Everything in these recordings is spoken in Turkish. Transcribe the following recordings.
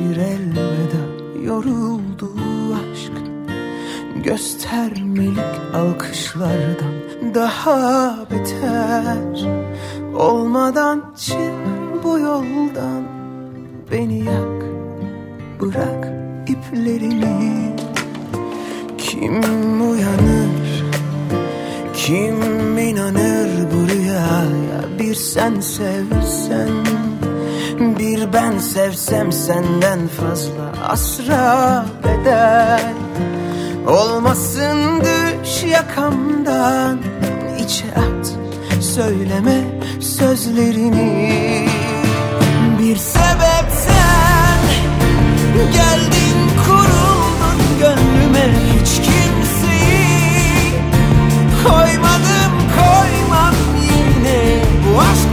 bir elveda. Yoruldu aşk. Göstermelik alkışlardan Daha beter. Olmadan çık bu yoldan. Beni yak Bırak iplerini. Kim uyanır? Kim inanır bu rüyaya? Bir sen sevsen Bir ben sevsem senden fazla Asra bedel Olmasın düş yakamdan içe at Söyleme sözlerini. Bir sebepten Geldin kuruldun gönlüme Hiç kimseyi. Koymadım koymam yine Bu aşk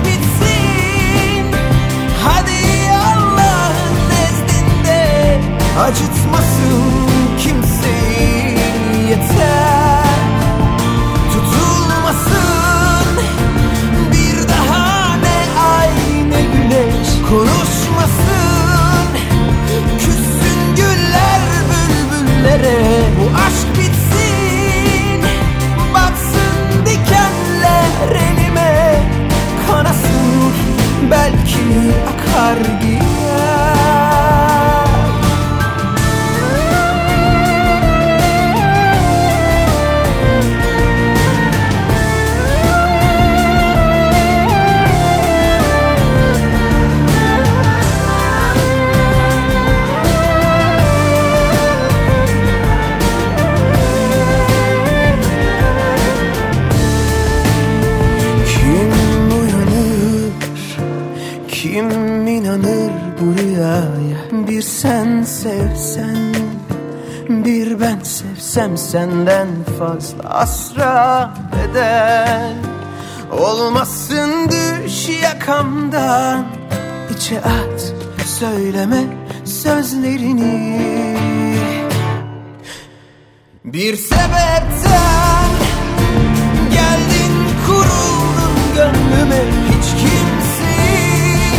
Acıtmasın kimseyi yeter. Tutulmasın bir daha ne ay ne güneş. Konuşmasın küssün güller bülbüllere. Bu aşk bitsin batsın dikenler elime. Kanasın belki akar gider ben sevsem senden fazla Asra bedel Olmasın düş yakamdan içe at söyleme sözlerini. Bir sebepten Geldin kuruldun gönlüme Hiç kimseyi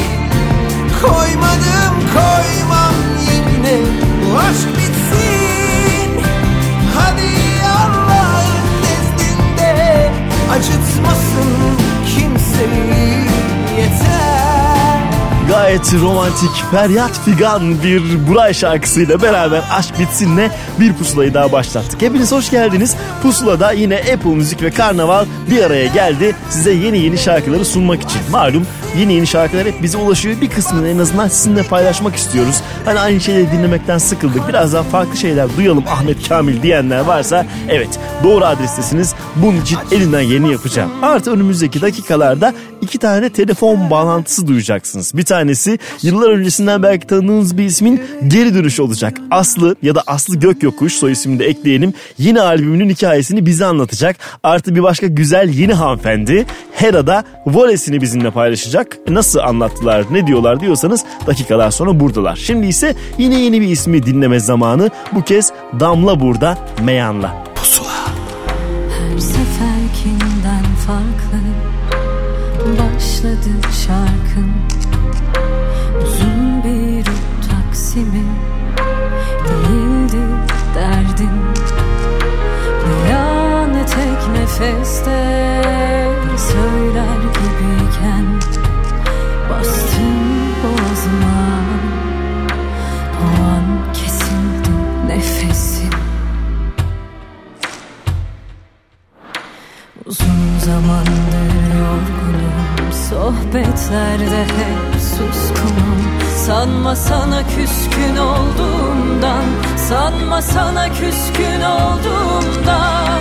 Koymadım koymam yine Bu aşk bitsin Acıtmasın kimseyi Yeter Gayet romantik, feryat figan bir Buray şarkısıyla beraber Aşk Bitsin'le bir pusulayı daha başlattık. Hepiniz hoş geldiniz. Pusula'da yine Apple Müzik ve Karnaval bir araya geldi. Size yeni yeni şarkıları sunmak için. Malum yeni yeni şarkılar hep bize ulaşıyor. Bir kısmını en azından sizinle paylaşmak istiyoruz. Hani aynı şeyleri dinlemekten sıkıldık. Biraz daha farklı şeyler duyalım Ahmet Kamil diyenler varsa evet doğru adrestesiniz. Bunun için elinden yeni yapacağım. Artı önümüzdeki dakikalarda iki tane telefon bağlantısı duyacaksınız. Bir tanesi yıllar öncesinden belki tanıdığınız bir ismin geri dönüşü olacak. Aslı ya da Aslı Gökyokuş soy ismini de ekleyelim. Yeni albümünün hikayesini bize anlatacak. Artı bir başka güzel yeni hanımefendi Hera'da volesini bizimle paylaşacak. Nasıl anlattılar ne diyorlar diyorsanız dakikalar sonra buradalar. Şimdi ise yine yeni bir ismi dinleme zamanı. Bu kez Damla burada Meyan'la. Pusula. Her seferkinden farklı başladı şarkın nefeste söyler gibiyken Bastın boğazıma. O an kesildi nefesim. Uzun zamandır yorgunum Sohbetlerde hep suskunum. Sanma sana küskün olduğumdan Sanma sana küskün olduğumdan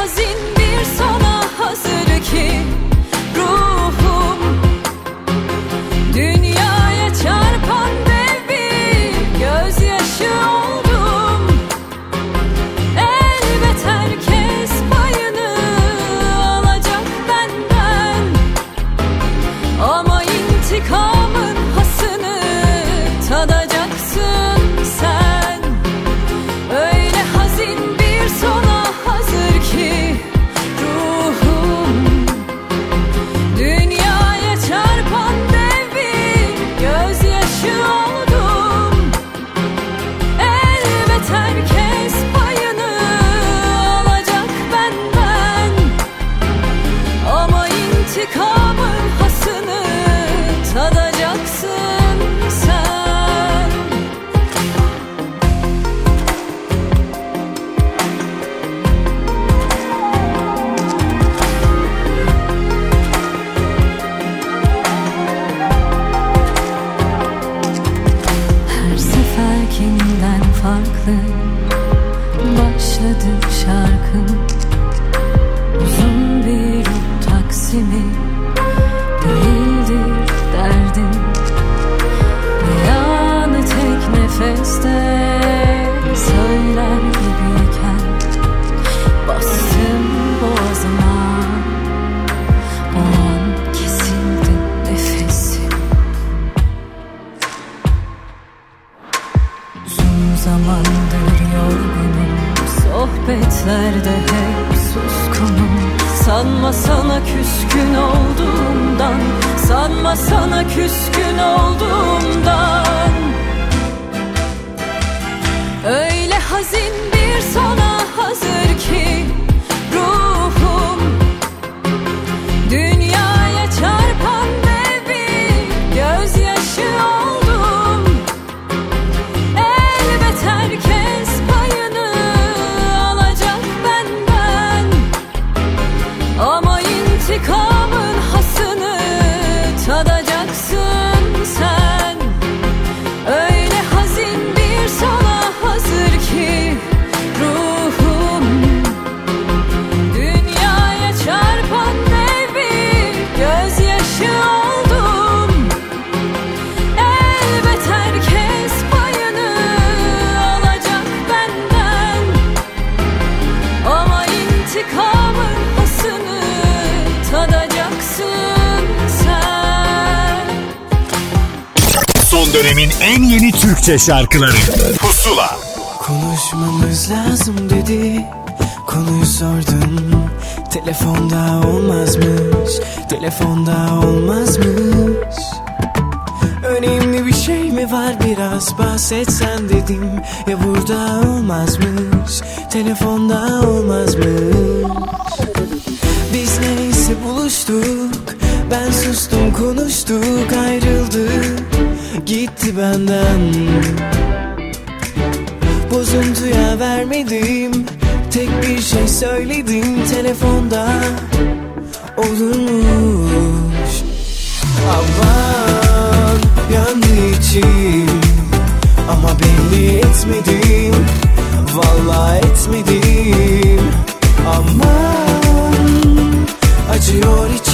hazin bir sona hazır ki Ruhum Dünya Sana küskün oldum. Dönemin en yeni Türkçe şarkıları. Pusula. Konuşmamız lazım dedi. Konuyu sordum Telefonda olmazmış. Telefonda olmazmış. Önemli bir şey mi var? Biraz bahsetsen dedim. Ya burada olmazmış. Telefonda olmazmış. Biz neyse buluştuk. Ben sustum konuştuk ayrıldık gitti benden. Bozuntuya vermedim. Tek bir şey söyledim telefonda. Olurmuş Aman yandı içim. Ama belli etmedim. Valla etmedim. Aman acıyor içim.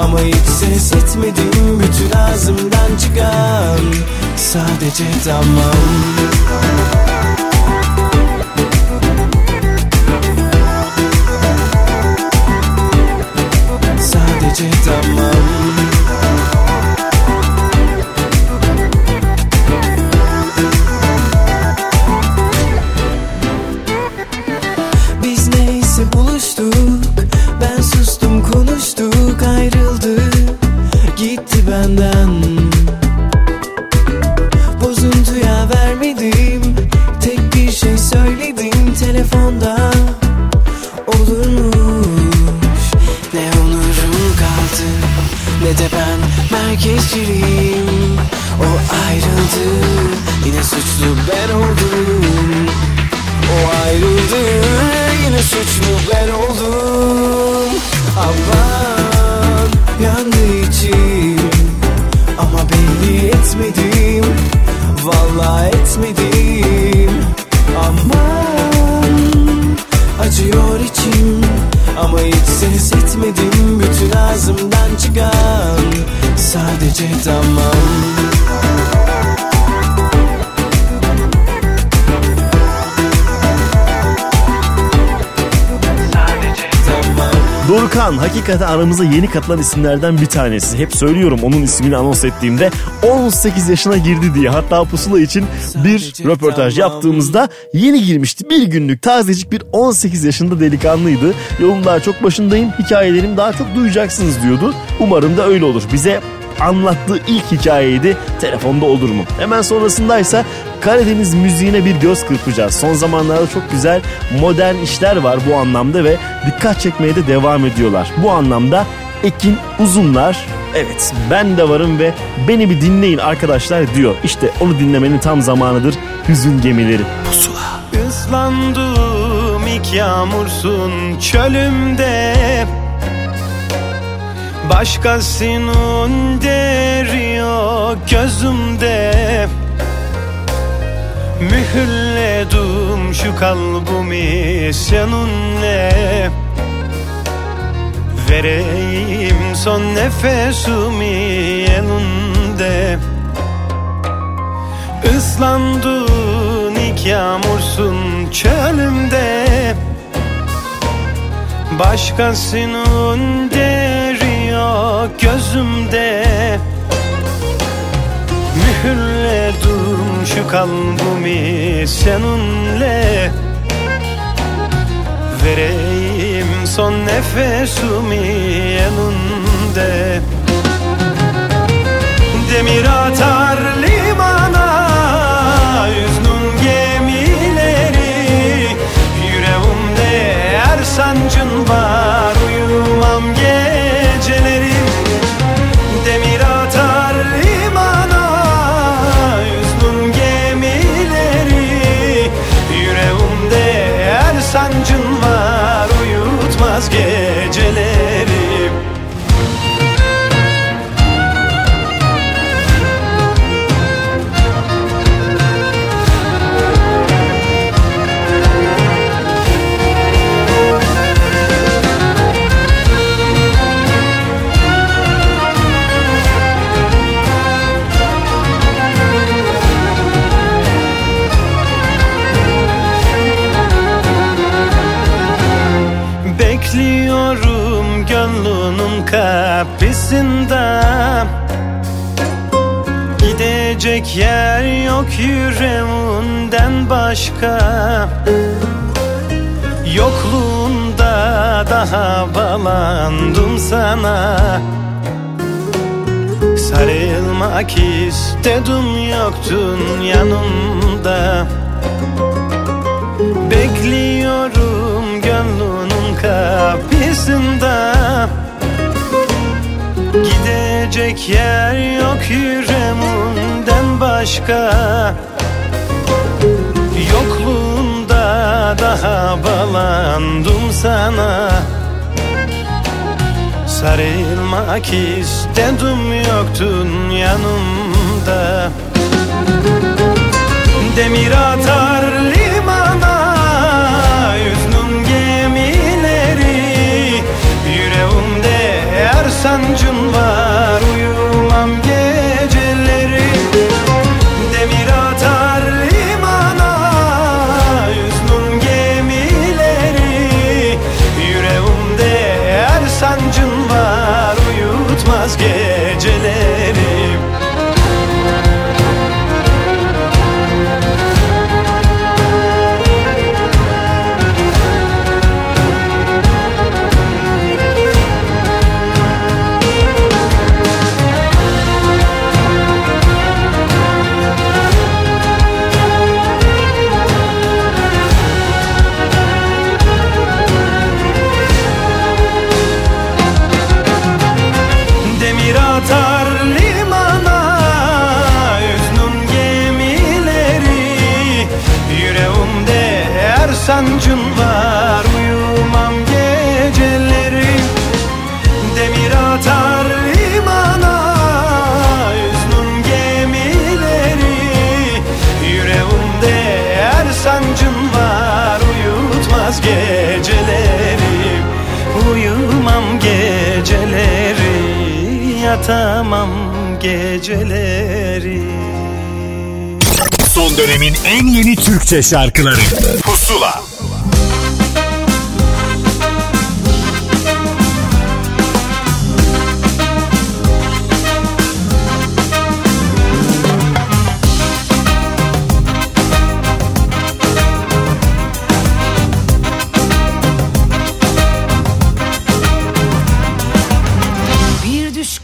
Ama hiç ses etmedim bütün ağzımdan çıkan Sadece tamam Sadece tamam Dorukan hakikaten aramıza yeni katılan isimlerden bir tanesi. Hep söylüyorum onun ismini anons ettiğimde 18 yaşına girdi diye. Hatta Pusula için bir röportaj yaptığımızda yeni girmişti. Bir günlük tazecik bir 18 yaşında delikanlıydı. Yolun daha çok başındayım. Hikayelerimi daha çok duyacaksınız diyordu. Umarım da öyle olur. Bize anlattığı ilk hikayeydi. Telefonda olur mu? Hemen sonrasındaysa Karadeniz müziğine bir göz kırpacağız. Son zamanlarda çok güzel modern işler var bu anlamda ve dikkat çekmeye de devam ediyorlar. Bu anlamda Ekin Uzunlar Evet ben de varım ve beni bir dinleyin arkadaşlar diyor. İşte onu dinlemenin tam zamanıdır. Hüzün gemileri. Pusula. Islandım ilk yağmursun çölümde Başkasının deri yok gözümde. Mühürledim şu kalbimi seninle. Vereyim son nefesimi elinde. Islandın ilk yağmursun çölümde. Başkasının yok gözümde. Mühürledim şu kalbimi seninle. Vereyim son nefesimi yanında. Demir atar limana Hüznün gemileri. Yüreğimde her sancın var Yer yok yüreğinden başka. Yokluğunda daha bağlandım sana. Sarılmak istedim yoktun yanımda. Bekliyorum gönlünün kapısında Gidecek yer yok yüreğimden başka. Yokluğunda daha bağlandım sana. Sarılmak istedim yoktun yanımda. Demir atar sancın var Yatamam geceleri. Son dönemin en yeni Türkçe şarkıları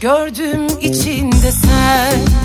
gördüm içinde sen.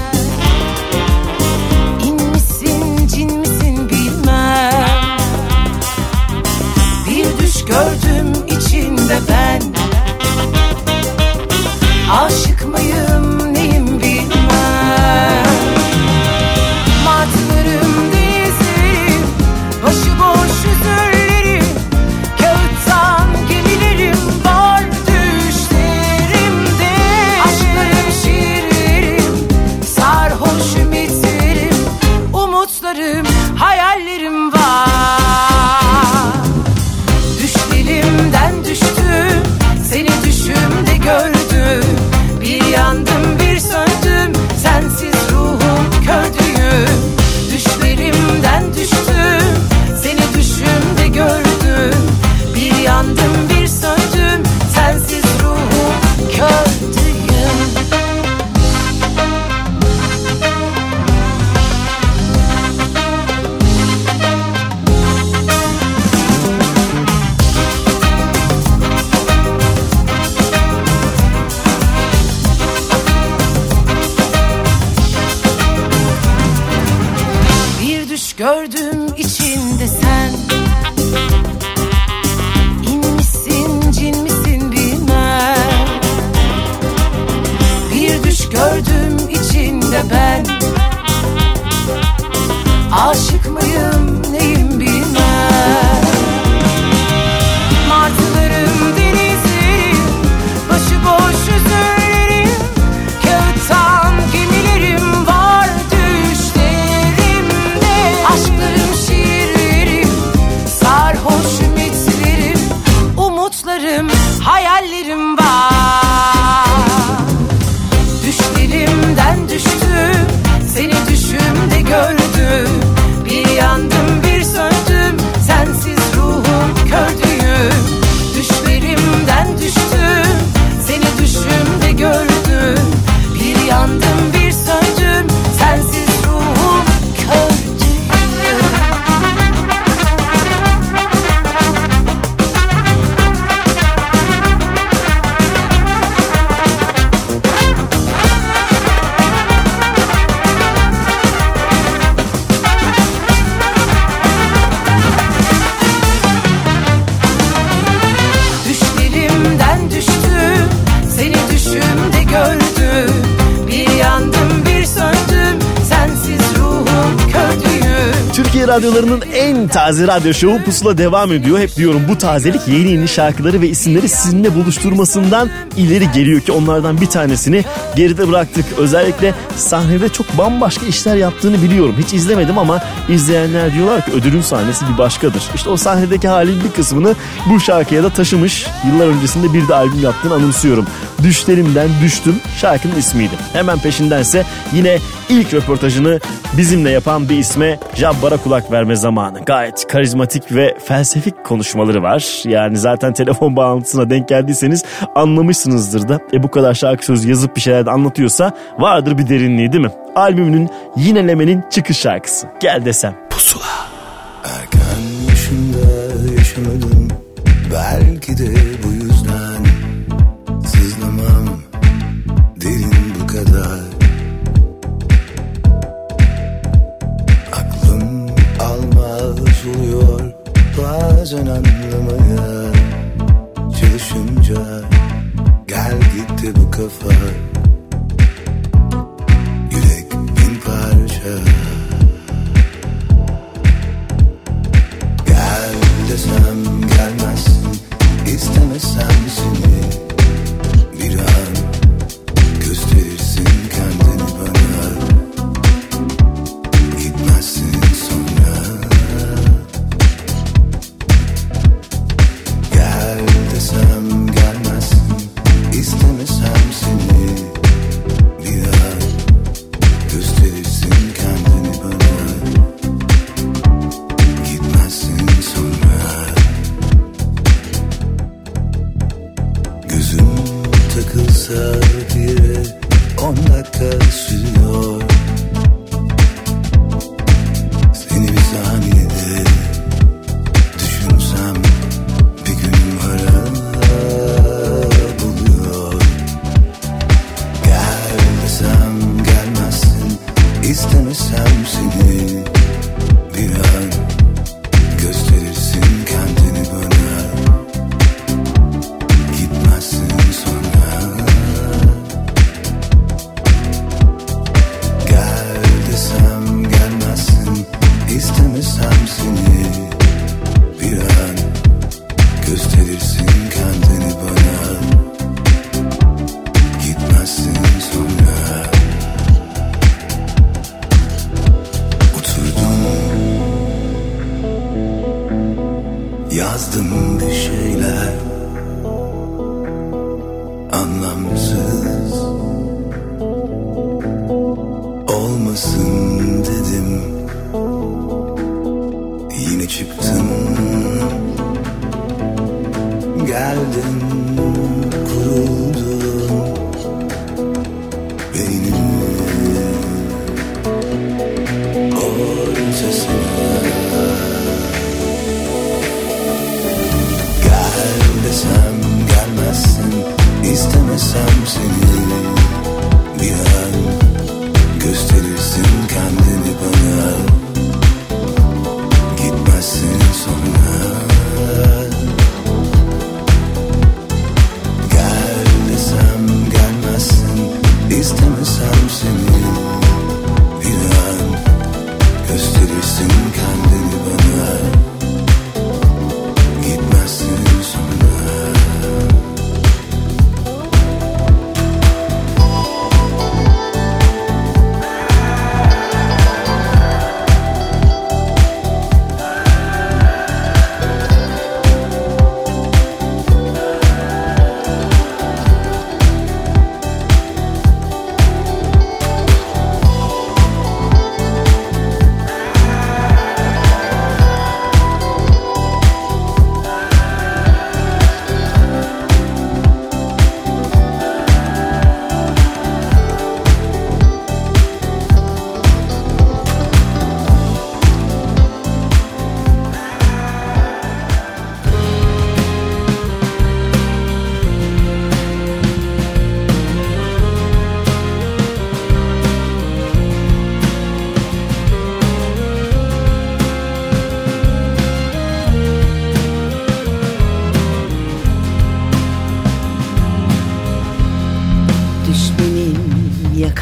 taze radyo şovu Pusula devam ediyor. Hep diyorum bu tazelik yeni yeni şarkıları ve isimleri sizinle buluşturmasından ileri geliyor ki onlardan bir tanesini geride bıraktık. Özellikle sahnede çok bambaşka işler yaptığını biliyorum. Hiç izlemedim ama izleyenler diyorlar ki ödülün sahnesi bir başkadır. İşte o sahnedeki halin bir kısmını bu şarkıya da taşımış. Yıllar öncesinde bir de albüm yaptığını anımsıyorum. Düşlerimden düştüm şarkının ismiydi. Hemen peşindense yine ilk röportajını bizimle yapan bir isme Jabbar'a kulak verme zamanı. Gayet karizmatik ve felsefik konuşmaları var. Yani zaten telefon bağlantısına denk geldiyseniz anlamışsınızdır da. E bu kadar şarkı sözü yazıp bir şeyler anlatıyorsa vardır bir derinliği değil mi? Albümünün Yinelemenin çıkış şarkısı. Gel desem. Kadar. Aklım almaz oluyor Bazen anlamaya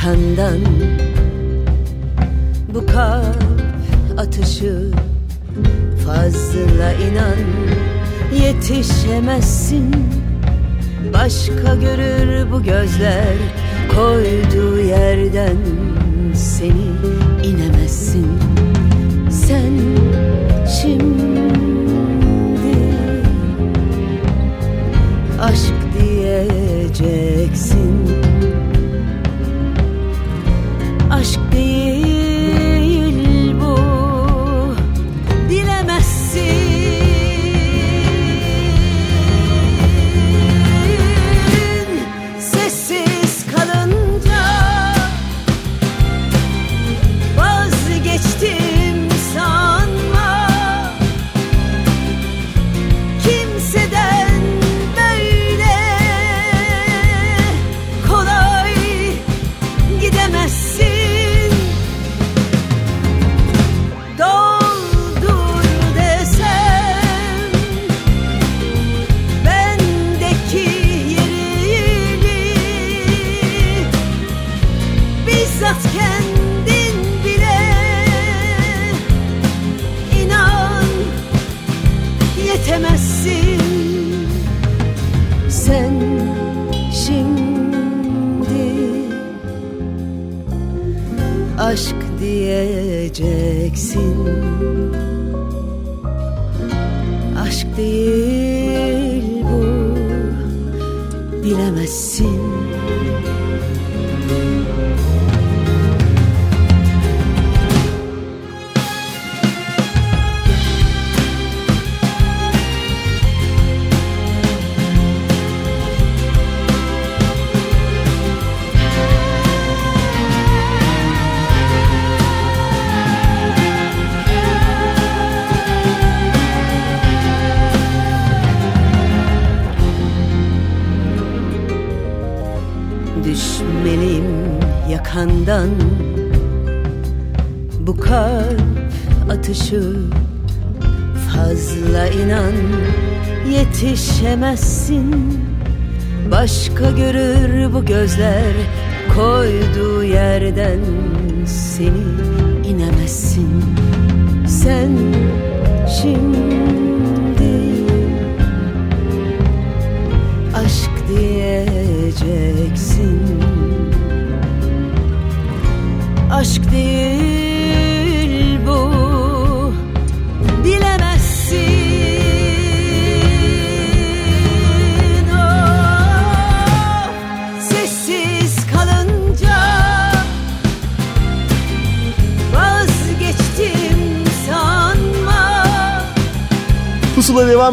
kandan Bu kalp atışı fazla inan Yetişemezsin. Başka görür bu gözler Koyduğu yerden seni inemezsin. Sen şimdi Aşk diyeceksin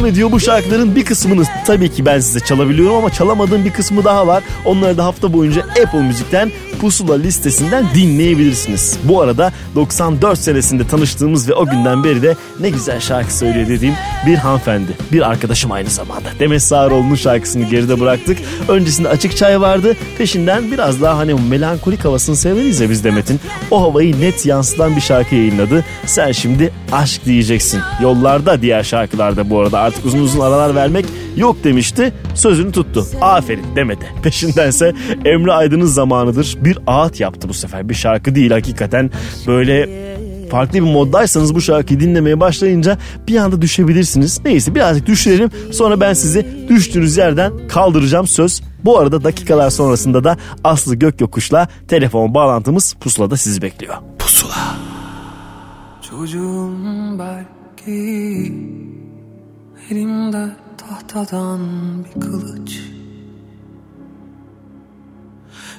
ediyor. Bu şarkıların bir kısmını tabii ki ben size çalabiliyorum ama çalamadığım bir kısmı daha var. Onları da hafta boyunca Apple Müzik'ten Pusula listesinden dinleyebilirsiniz. Bu arada 94 senesinde tanıştığımız ve o günden beri de ne güzel şarkı söylüyor dediğim bir hanımefendi. Bir arkadaşım aynı zamanda. Demet Sağaroğlu'nun şarkısını geride bıraktık. Öncesinde Açık Çay vardı. Peşinden biraz daha hani melankolik havasını severiz ya biz Demet'in. O havayı net yansıtan bir şarkı yayınladı. Sen şimdi aşk diyeceksin. Yollarda diğer şarkılarda bu arada artık uzun uzun aralar vermek yok demişti. Sözünü tuttu. Aferin Demet'e. Peşindense Emre Aydın'ın zamanıdır. Bir ağıt yaptı bu sefer. Bir şarkı değil hakikaten. Böyle farklı bir moddaysanız bu şarkıyı dinlemeye başlayınca bir anda düşebilirsiniz. Neyse birazcık düşürelim sonra ben sizi düştüğünüz yerden kaldıracağım söz. Bu arada dakikalar sonrasında da Aslı Gökyokuş'la telefon bağlantımız pusulada sizi bekliyor. Pusula. Çocuğum belki Elimde tahtadan bir kılıç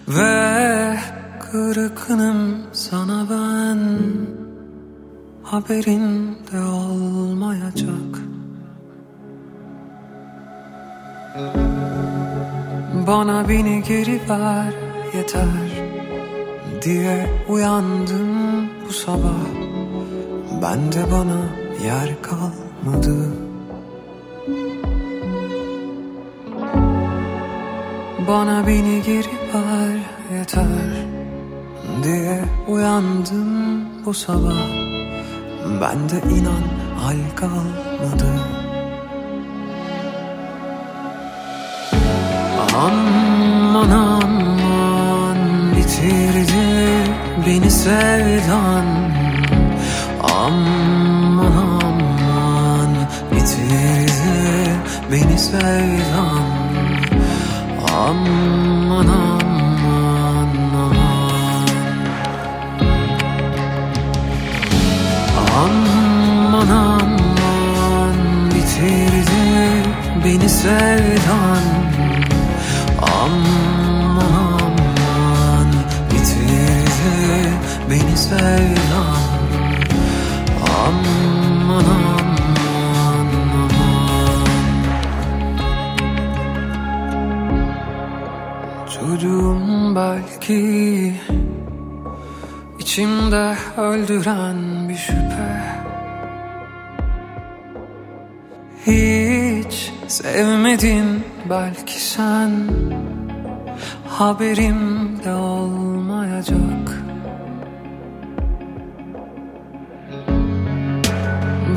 Ve kırıkınım sana ben Haberin de olmayacak. Bana beni geri ver yeter Diye uyandım bu sabah. Ben de bana yer kalmadı. Bana beni geri ver yeter Diye uyandım bu sabah Ben de inan hal kalmadı. Aman aman bitirdi beni sevdan. Aman aman bitirdi beni sevdan. Aman aman Aman aman bitirdi beni sevdan. Aman aman bitirdi beni sevdan. Aman aman Çocuğum belki içimde öldüren bir şüphe Hiç sevmedin belki sen. Haberim de olmayacak.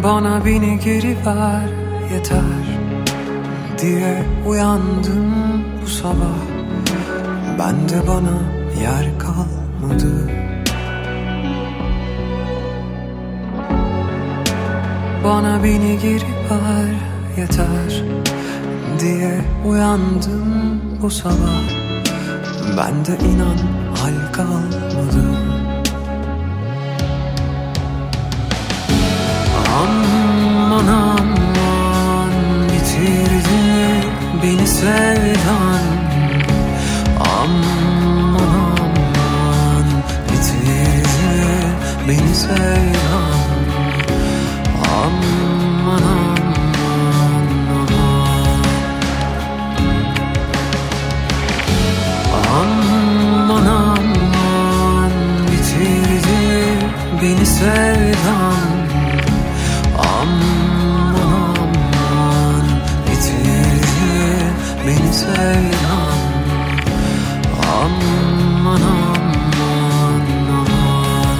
Bana beni geri ver yeter Diye uyandım bu sabah. Ben de bana yer kalmadı Bana beni geri ver yeter Diye uyandım bu sabah. Ben de inan hal kalmadı. Aman aman bitirdi beni sevdan. Aman aman bitirdi beni sevdan beni sevdan. Aman aman bitirdi beni sevdan. Aman aman aman.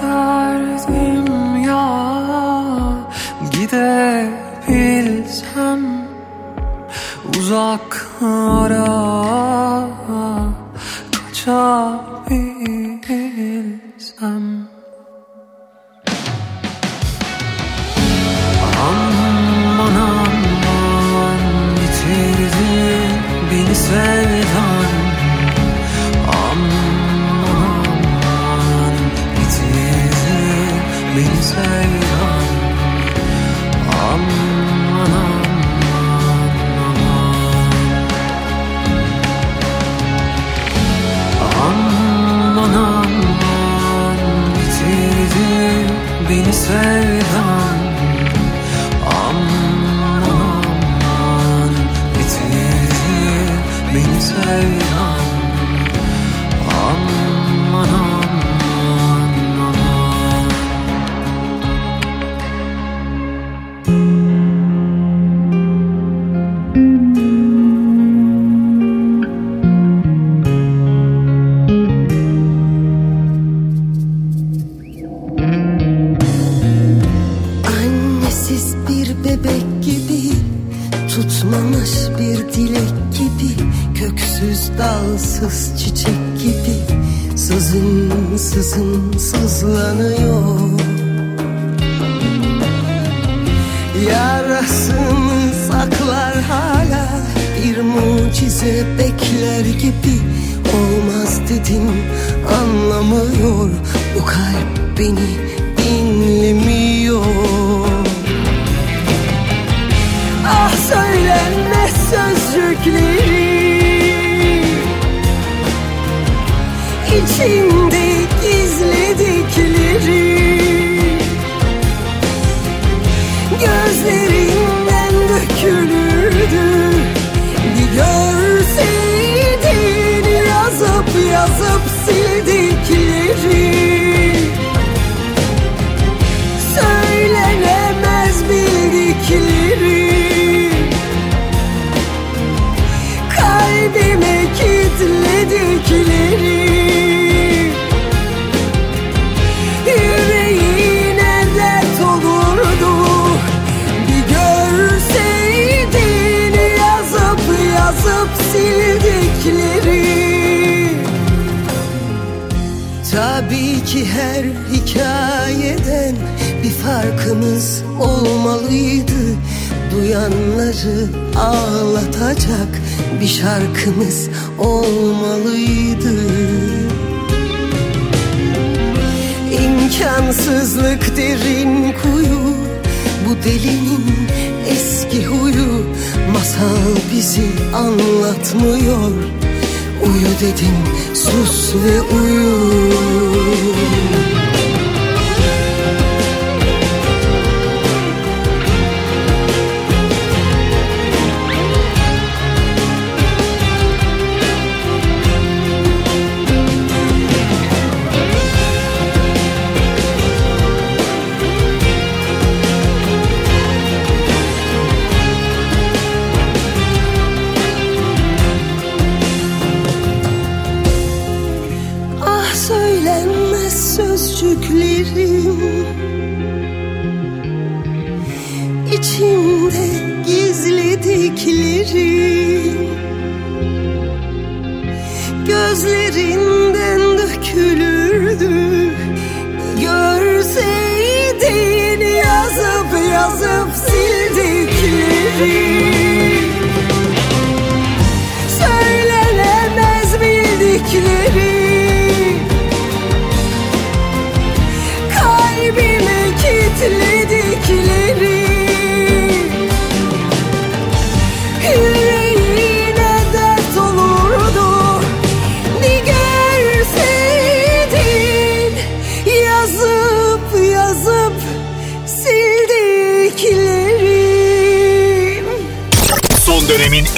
Derdim ya gidebilsem uzaklara kaçabilsem Aman aman bitirdi beni sevdan. Aman aman bitirdi beni sevdan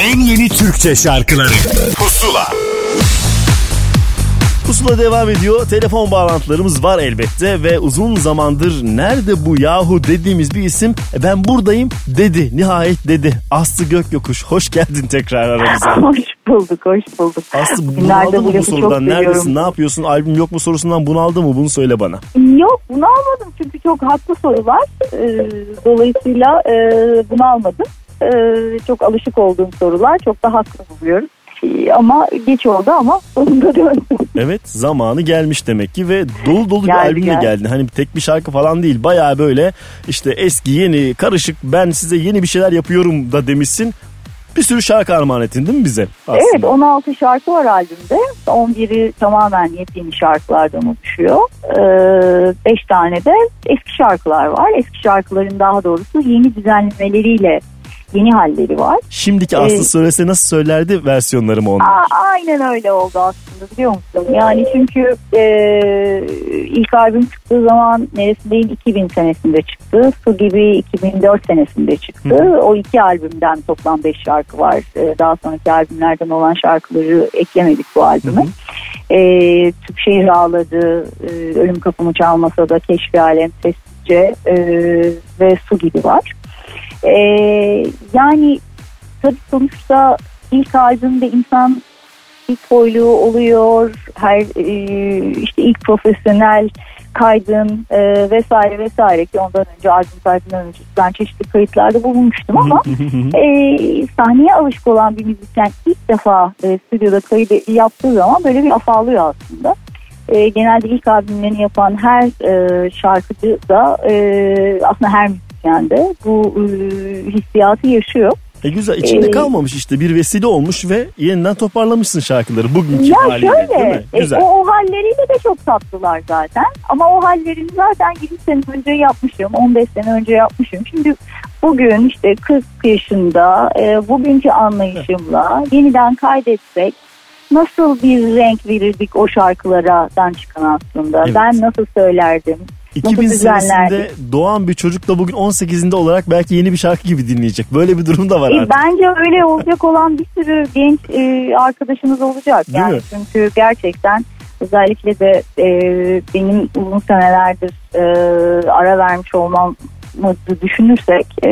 en yeni Türkçe şarkıları Pusula Pusula devam ediyor. Telefon bağlantılarımız var elbette ve uzun zamandır nerede bu yahu dediğimiz bir isim "E, ben buradayım dedi. Nihayet dedi. Aslı Gökyokuş hoş geldin tekrar aramıza. Hoş bulduk, hoş bulduk. Aslı bunaldı mı bu sorudan? Neredesin? seviyorum. Ne yapıyorsun? Albüm yok mu sorusundan bunaldı mı? Bunu söyle bana. Yok bunu almadım çünkü çok haklı sorular. Ee, dolayısıyla e, bunu Ee, çok alışık olduğum sorular. Çok da haklı buluyorum. Ee, ama geç oldu ama sonunda döndüm. Evet zamanı gelmiş demek ki ve dolu dolu bir Geldi, albümle geldi. geldin. Hani tek bir şarkı falan değil. Baya böyle işte eski yeni karışık ben size yeni bir şeyler yapıyorum da demişsin. Bir sürü şarkı armağan ettin değil mi bize? Aslında. Evet 16 şarkı var albümde. 11'i tamamen yepyeni şarkılardan oluşuyor. 5 tane de eski şarkılar var. Eski şarkıların daha doğrusu yeni düzenlemeleriyle yeni halleri var. Şimdiki Aslı Ee, söylese nasıl söylerdi versiyonları mı onlar? Aynen öyle oldu aslında biliyor musun? Yani çünkü e, ilk albüm çıktığı zaman neresindeyim 2000 senesinde çıktı. Su gibi 2004 senesinde çıktı. O iki albümden toplam 5 şarkı var. E, daha sonraki albümlerden olan şarkıları eklemedik bu albüme. E, Tüpşehir ağladı, e, Ölüm kapımı çalmasa da Keşfi Alem sessizce e, ve Su gibi var. E, yani tabii sonuçta ilk albümde insan ilk boyluğu oluyor. Her e, işte ilk profesyonel kaydın e, vesaire vesaire ki ondan önce albüm kaydından önce ben çeşitli kayıtlarda bulunmuştum ama e, sahneye alışık olan bir müzisyen ilk defa e, stüdyoda kayıt yaptığı zaman böyle bir afallıyor aslında. E, genelde ilk albümlerini yapan her e, şarkıcı da e, aslında her müzisyen de bu e, hissiyatı yaşıyor. E güzel içinde Ee, kalmamış işte bir vesile olmuş ve yeniden toparlamışsın şarkıları bugünkü Ya haliyle değil şöyle mi? e, Güzel. o, o halleriyle de çok tatlılar zaten ama o hallerini zaten 20 sene önce yapmışım 15 sene önce yapmışım şimdi bugün işte 40 yaşında e, bugünkü anlayışımla yeniden kaydetsek nasıl bir renk verirdik o şarkılardan çıkan aslında Evet. ben nasıl söylerdim 2000 nasıl düzenlerdik? senesinde doğan bir çocuk da bugün 18'inde olarak belki yeni bir şarkı gibi dinleyecek. Böyle bir durum da var E, artık. Bence öyle olacak olan bir sürü genç e, arkadaşımız olacak. Değil yani mi? çünkü gerçekten özellikle de e, benim uzun senelerdir e, ara vermiş olmamı düşünürsek e,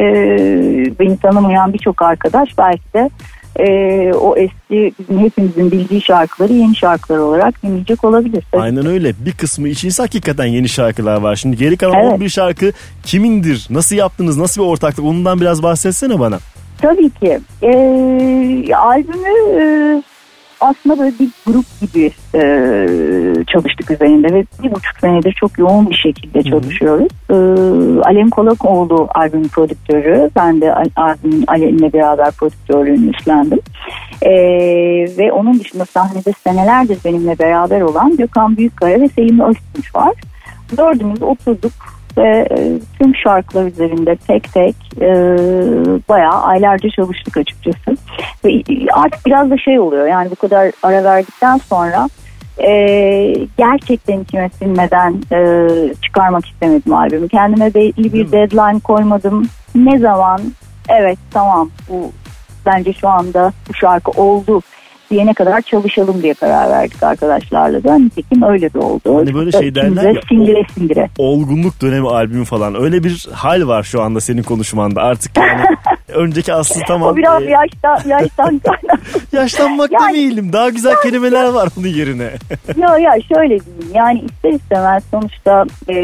beni tanımayan birçok arkadaş belki de e, o eski hepimizin bildiği şarkıları yeni şarkılar olarak dinleyecek olabilir. Tabii. Aynen öyle. Bir kısmı içinse hakikaten yeni şarkılar var. Şimdi geri kalan Evet. 11 şarkı kimindir? Nasıl yaptınız? Nasıl bir ortaklık? Ondan biraz bahsetsene bana. Tabii ki. Ee, albümü e, aslında böyle bir grup gibi e, çalıştık üzerinde ve bir buçuk senedir çok yoğun bir şekilde çalışıyoruz. Ee, Alem Kolakoğlu albümün prodüktörü. Ben de al- albümün Alem'le beraber prodüktörlüğünü üstlendim. Ee, ve onun dışında sahnede senelerdir benimle beraber olan Gökhan Büyükkaya ve Selim Öztunç var. Dördümüz oturduk ve e, tüm şarkılar üzerinde tek tek e, bayağı aylarca çalıştık açıkçası. Ve artık biraz da şey oluyor yani bu kadar ara verdikten sonra e, gerçekten içime sinmeden e, çıkarmak istemedim albümü. Kendime belli bir deadline koymadım. Ne zaman evet tamam bu bence şu anda bu şarkı oldu diyene kadar çalışalım diye karar verdik arkadaşlarla da. Nitekim öyle de oldu. Hani böyle şey derler ya, Sindire sindire. Olgunluk dönemi albümü falan. Öyle bir hal var şu anda senin konuşmanda. Artık yani önceki Aslı tamam. O biraz e, yaşta, yaştan kaynaklı. yaşlanmak Yani- demeyelim. Daha güzel kelimeler var bunun yerine. ya ya şöyle diyeyim yani ister istemez sonuçta e,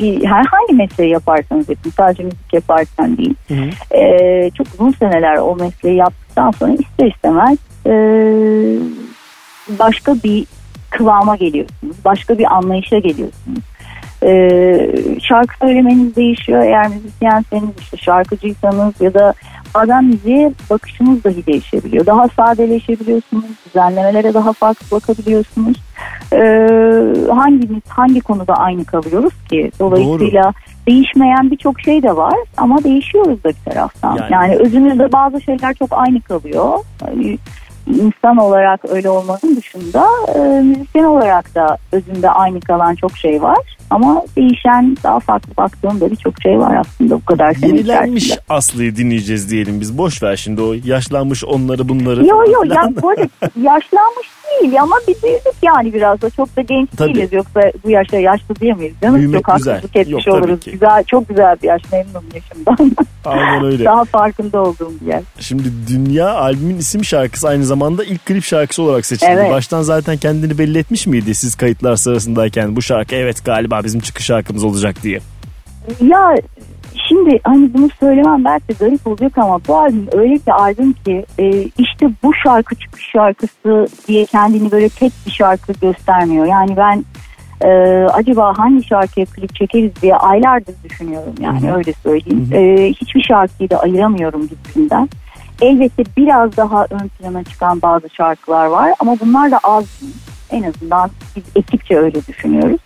bir herhangi mesleği yaparsanız yapın sadece müzik yaparken değil e, çok uzun seneler o mesleği yaptıktan sonra ister istemez e, başka bir kıvama geliyorsunuz başka bir anlayışa geliyorsunuz e, şarkı söylemeniz değişiyor eğer müzisyenseniz işte şarkıcıysanız ya da bazen müziğe bakışınız dahi değişebiliyor. Daha sadeleşebiliyorsunuz, düzenlemelere daha farklı bakabiliyorsunuz. Ee, hangimiz hangi konuda aynı kalıyoruz ki? Dolayısıyla değişmeyen birçok şey de var ama değişiyoruz da bir taraftan. Yani- Yani, özümüzde bazı şeyler çok aynı kalıyor. Yani insan olarak öyle olmanın dışında e, müzisyen olarak da özünde aynı kalan çok şey var. Ama değişen daha farklı baktığımda birçok şey var aslında bu kadar sene Yenilenmiş içerisinde. Aslı'yı dinleyeceğiz diyelim biz. Boş ver şimdi o yaşlanmış onları bunları. Yo yo falan ya bu arada yaşlanmış değil ama bir büyüdük yani biraz da çok da genç Tabii. değiliz yoksa bu yaşta yaşlı diyemeyiz canım Büyümek çok güzel. haksızlık etmiş Yok, oluruz ki. güzel çok güzel bir yaş memnunum yaşımdan Aynen öyle. daha farkında olduğum bir yer Şimdi Dünya albümün isim şarkısı aynı zamanda ilk klip şarkısı olarak seçildi. Evet. Baştan zaten kendini belli etmiş miydi siz kayıtlar sırasındayken bu şarkı evet galiba bizim çıkış şarkımız olacak diye. Ya şimdi hani bunu söylemem belki de garip olacak ama bu albüm öyle bir albüm ki e, işte bu şarkı çıkış şarkısı diye kendini böyle tek bir şarkı göstermiyor. Yani ben e, acaba hangi şarkıya klip çekeriz diye aylardır düşünüyorum yani öyle söyleyeyim. E, hiçbir şarkıyı da ayıramıyorum birbirinden. Elbette biraz daha ön plana çıkan bazı şarkılar var ama bunlar da az. En azından biz ekipçe öyle düşünüyoruz.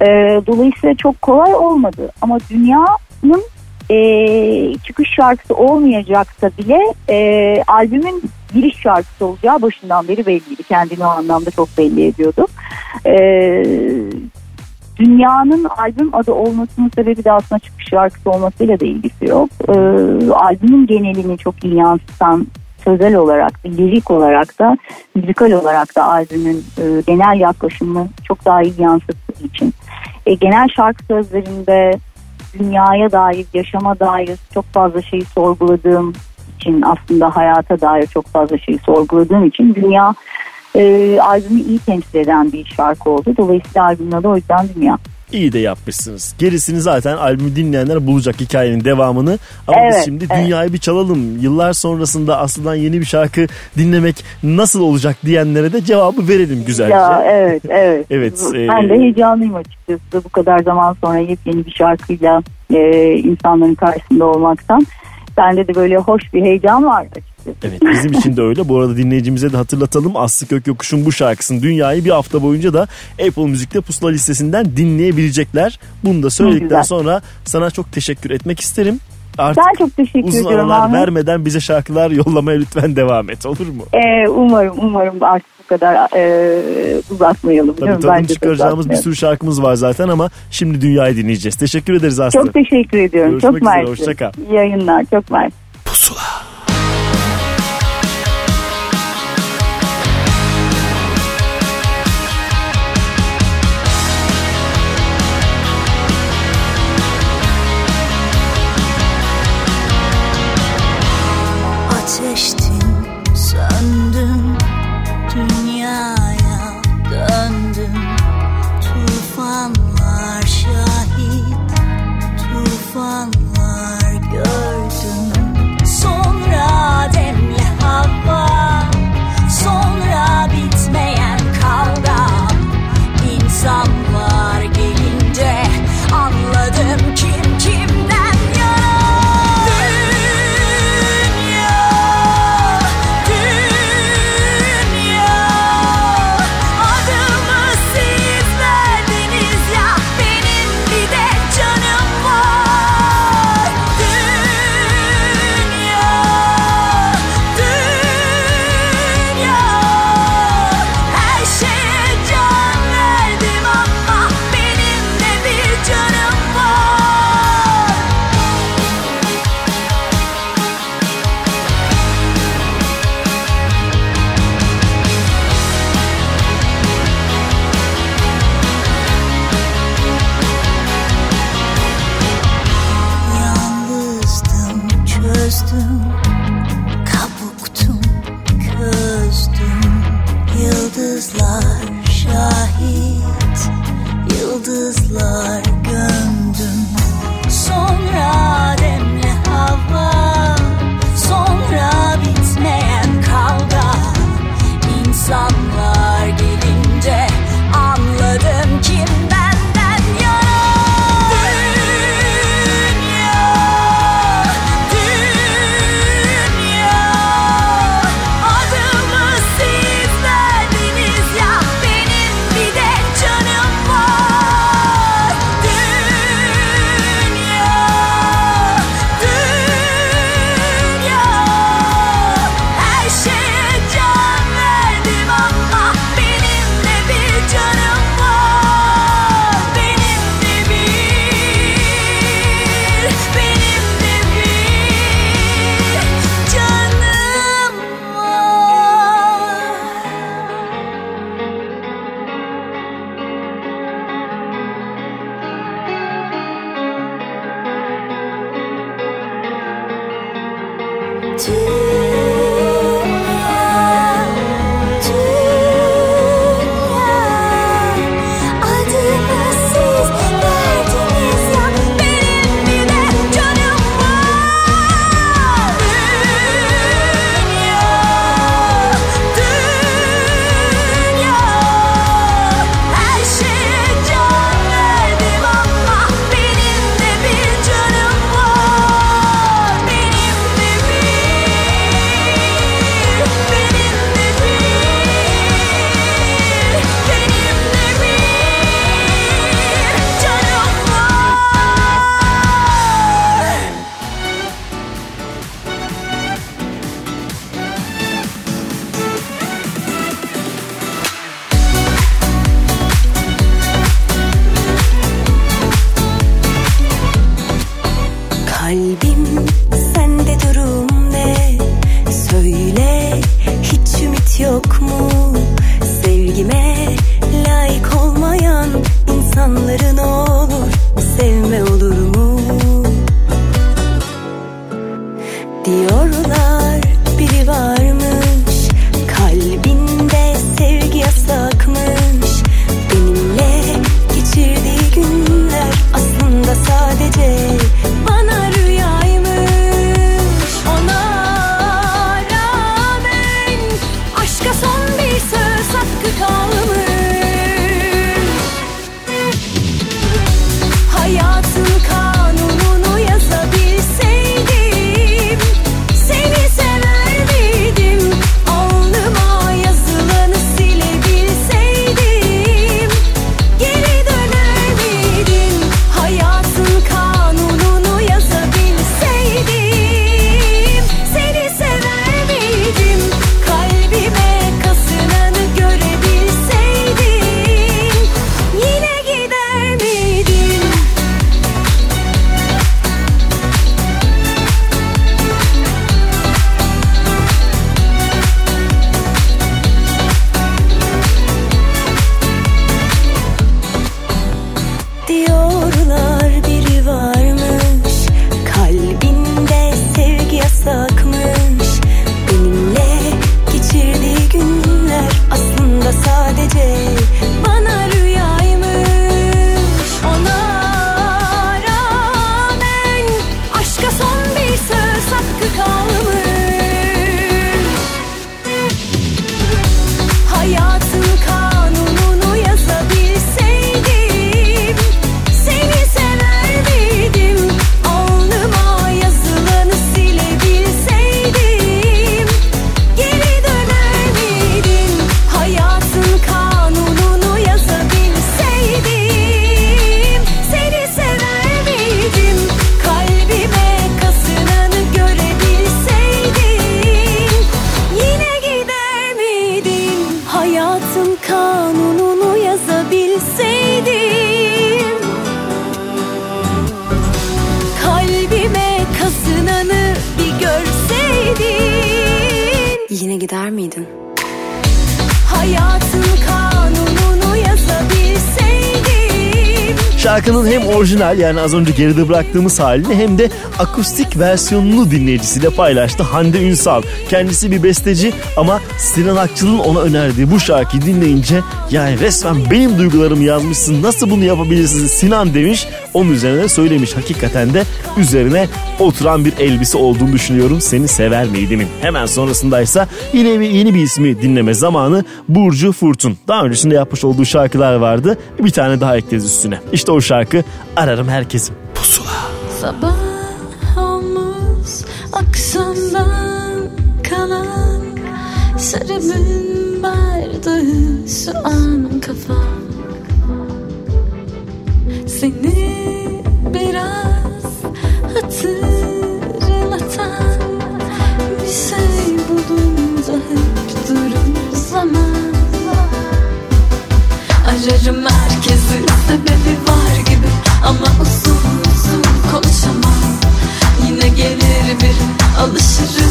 Ee, dolayısıyla çok kolay olmadı ama dünyanın e, çıkış şarkısı olmayacaksa bile e, albümün giriş şarkısı olacağı başından beri belliydi. Kendini o anlamda çok belli ediyordu. E, dünyanın albüm adı olmasının sebebi de aslında çıkış şarkısı olmasıyla da ilgisi yok. E, albümün genelini çok iyi yansıtan sözel olarak, lirik olarak da, müzikal olarak da albümün e, genel yaklaşımını çok daha iyi yansıttığı için. E, genel şarkı sözlerinde dünyaya dair, yaşama dair çok fazla şeyi sorguladığım için aslında hayata dair çok fazla şeyi sorguladığım için dünya e, albümü iyi temsil eden bir şarkı oldu. Dolayısıyla albümün adı o yüzden dünya. İyi de yapmışsınız. Gerisini zaten albümü dinleyenler bulacak hikayenin devamını. Ama biz Evet, şimdi evet. dünyayı bir çalalım. Yıllar sonrasında aslında yeni bir şarkı dinlemek nasıl olacak diyenlere de cevabı verelim güzelce. Ya evet evet. Evet, Ben e- de heyecanlıyım açıkçası bu kadar zaman sonra yepyeni bir şarkıyla e, insanların karşısında olmaktan. Bende de böyle hoş bir heyecan var açıkçası. Evet bizim için de öyle. Bu arada dinleyicimize de hatırlatalım. Aslı Kökyokuş'un bu şarkısını dünyayı bir hafta boyunca da Apple Müzik'te pusula listesinden dinleyebilecekler. Bunu da söyledikten sonra sana çok teşekkür etmek isterim. Artık Ben çok teşekkür uzun ediyorum aralar Ahmet. vermeden bize şarkılar yollamaya lütfen devam et olur mu? E, umarım umarım artık bu kadar e, uzatmayalım. Tabii de çıkaracağımız bir sürü şarkımız var zaten ama şimdi dünyayı dinleyeceğiz. Teşekkür ederiz Aslı. Çok teşekkür ediyorum. Görüşmek çok üzere, mersi. hoşça kal. İyi yayınlar. Çok mersi. Pusula. Orijinal yani az önce geride bıraktığımız halini hem de akustik versiyonunu dinleyicisiyle paylaştı Hande Ünsal. Kendisi bir besteci ama Sinan Akçıl'ın ona önerdiği bu şarkıyı dinleyince yani resmen benim duygularımı yazmışsın nasıl bunu yapabilirsin Sinan demiş. Onun üzerine söylemiş hakikaten de üzerine oturan bir elbise olduğunu düşünüyorum seni sever miydimin. Hemen sonrasındaysa yine bir, yeni bir ismi dinleme zamanı Burcu Furtun. Daha öncesinde yapmış olduğu şarkılar vardı bir tane daha ekleriz üstüne. İşte o şarkı Ararım Herkesim. Pusula. Sabah olmuş akşamdan kalan Şarabın bardağı şu an kafam Seni biraz hatırlatan Bir şey bulunca hep durur zaman Ararım herkesi gibi Ama uzun uzun konuşamam. Yine gelir biri alışırım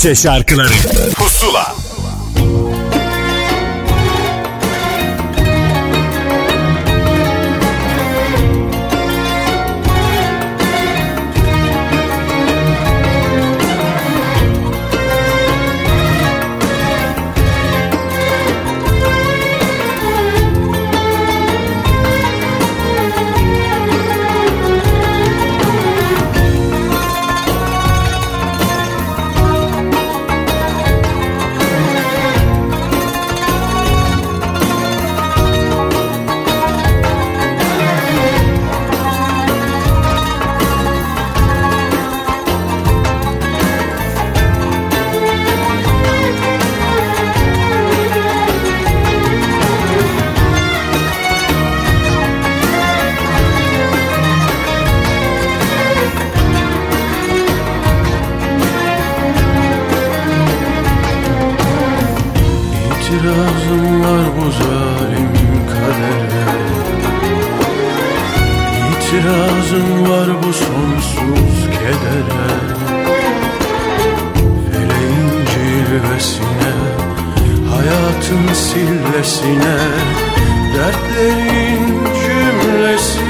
Türkçe şarkıları İtirazım var bu sonsuz kedere. Feleğin cilvesine Hayatın sillesine Dertlerin cümlesine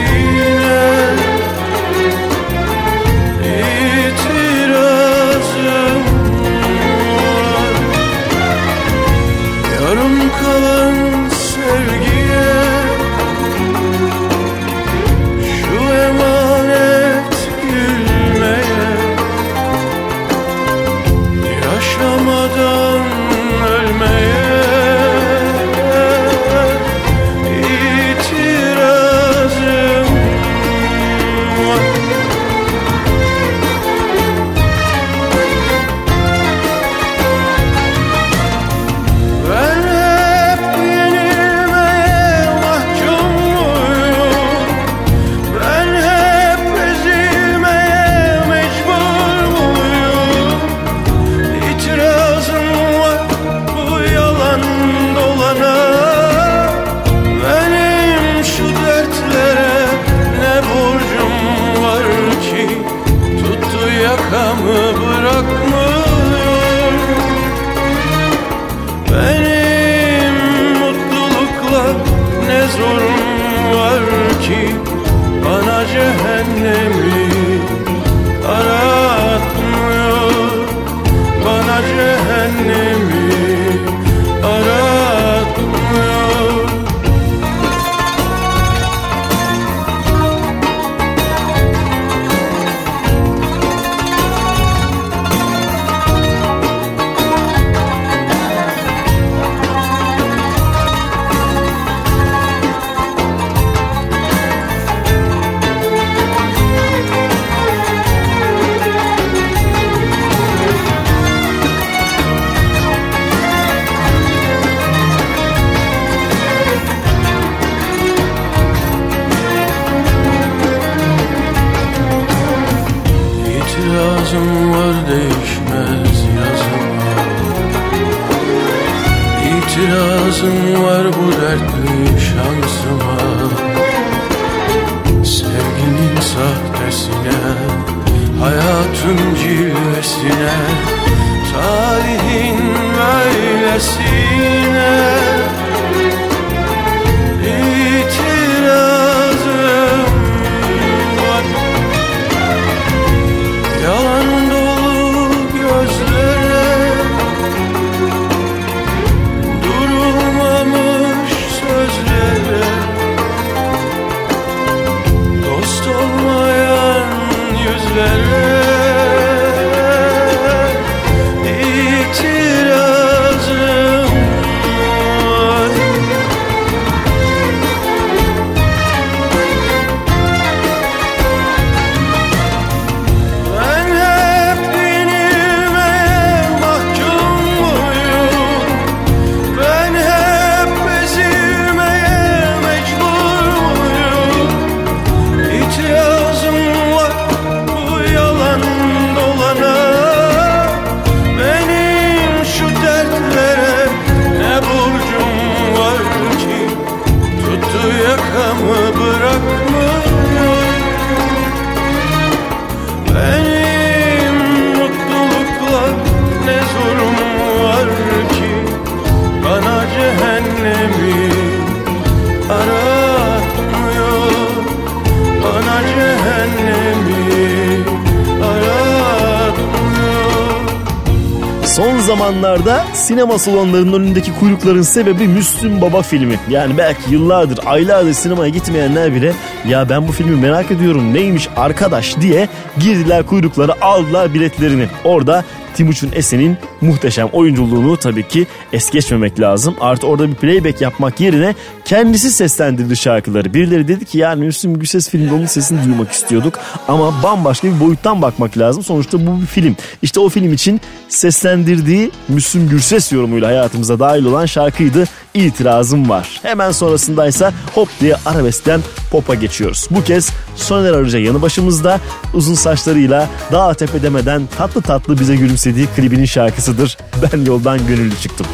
zamanlarda sinema salonlarının önündeki kuyrukların sebebi Müslüm Baba filmi. Yani belki yıllardır, aylardır sinemaya gitmeyenler bile ya ben bu filmi merak ediyorum neymiş arkadaş diye girdiler kuyruklara aldılar biletlerini. Orada Timuçin Esen'in muhteşem oyunculuğunu tabii ki es geçmemek lazım. Artı orada bir playback yapmak yerine kendisi seslendirdi şarkıları. Birileri dedi ki yani Müslüm Gürses filmde onun sesini duymak istiyorduk ama bambaşka bir boyuttan bakmak lazım. Sonuçta bu bir film. İşte o film için seslendirdiği Müslüm Gürses yorumuyla hayatımıza dahil olan şarkıydı. İtirazım var. Hemen sonrasındaysa hop diye arabeskten pop'a geçiyoruz. Bu kez Soner Arıca yanı başımızda uzun saçlarıyla dağ tepe demeden tatlı tatlı bize gülümsediği klibinin şarkısıdır. Ben yoldan gönüllü çıktım.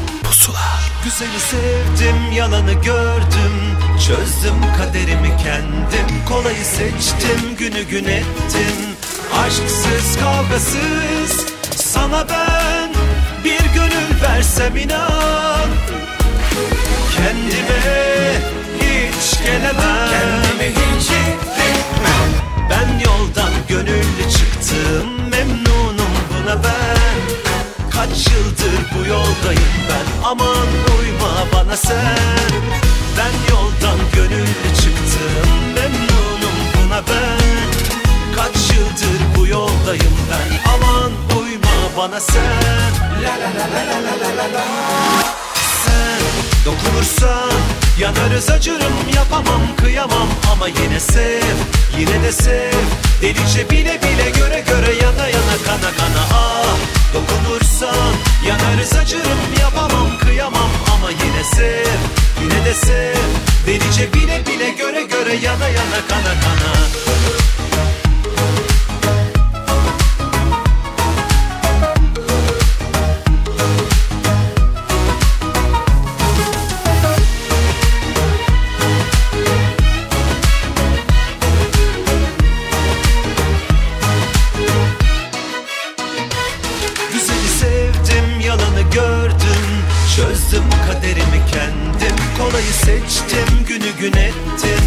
Güzeli sevdim, yalanı gördüm. Çözdüm kaderimi kendim. Kolayı seçtim, günü gün ettim. Aşksız, kavgasız. Sana ben bir gönül versem inan. Kendime hiç gelemem. Kendime hiç Ben yoldan gönüllü çıktım Memnunum bana ben Kaç yıldır bu yoldayım ben. Aman uyma bana sen. Ben yoldan gönüllü çıktım. Memnunum buna ben. Kaç yıldır bu yoldayım ben. Aman uyma bana sen. La la la la la la la la. Dokunursan Yanarız acırım yapamam kıyamam. Ama yine sev yine de sev. Delice bile bile göre göre yana yana kana kana. Ah Dokunursan yanarız acırım yapamam kıyamam. Ama yine sev yine de sev. Delice bile bile göre göre yana yana kana kana Kolayı seçtim günü gün ettim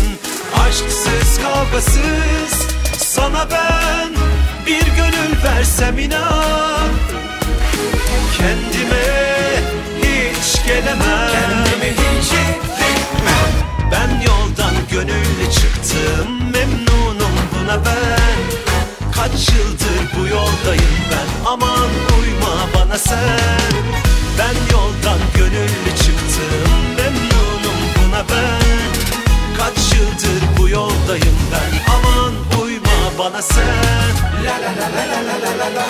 Aşksız kavgasız. Sana ben bir gönül versem inan. Kendime hiç gelemem. Kendime hiç Ben yoldan gönüllü çıktım Memnunum buna ben. Kaç yıldır bu yoldayım ben Aman uyma bana sen. Ben yoldan gönüllü ben. Kaç yıldır bu yoldayım ben. Aman uyma bana sen. La la la la la la la la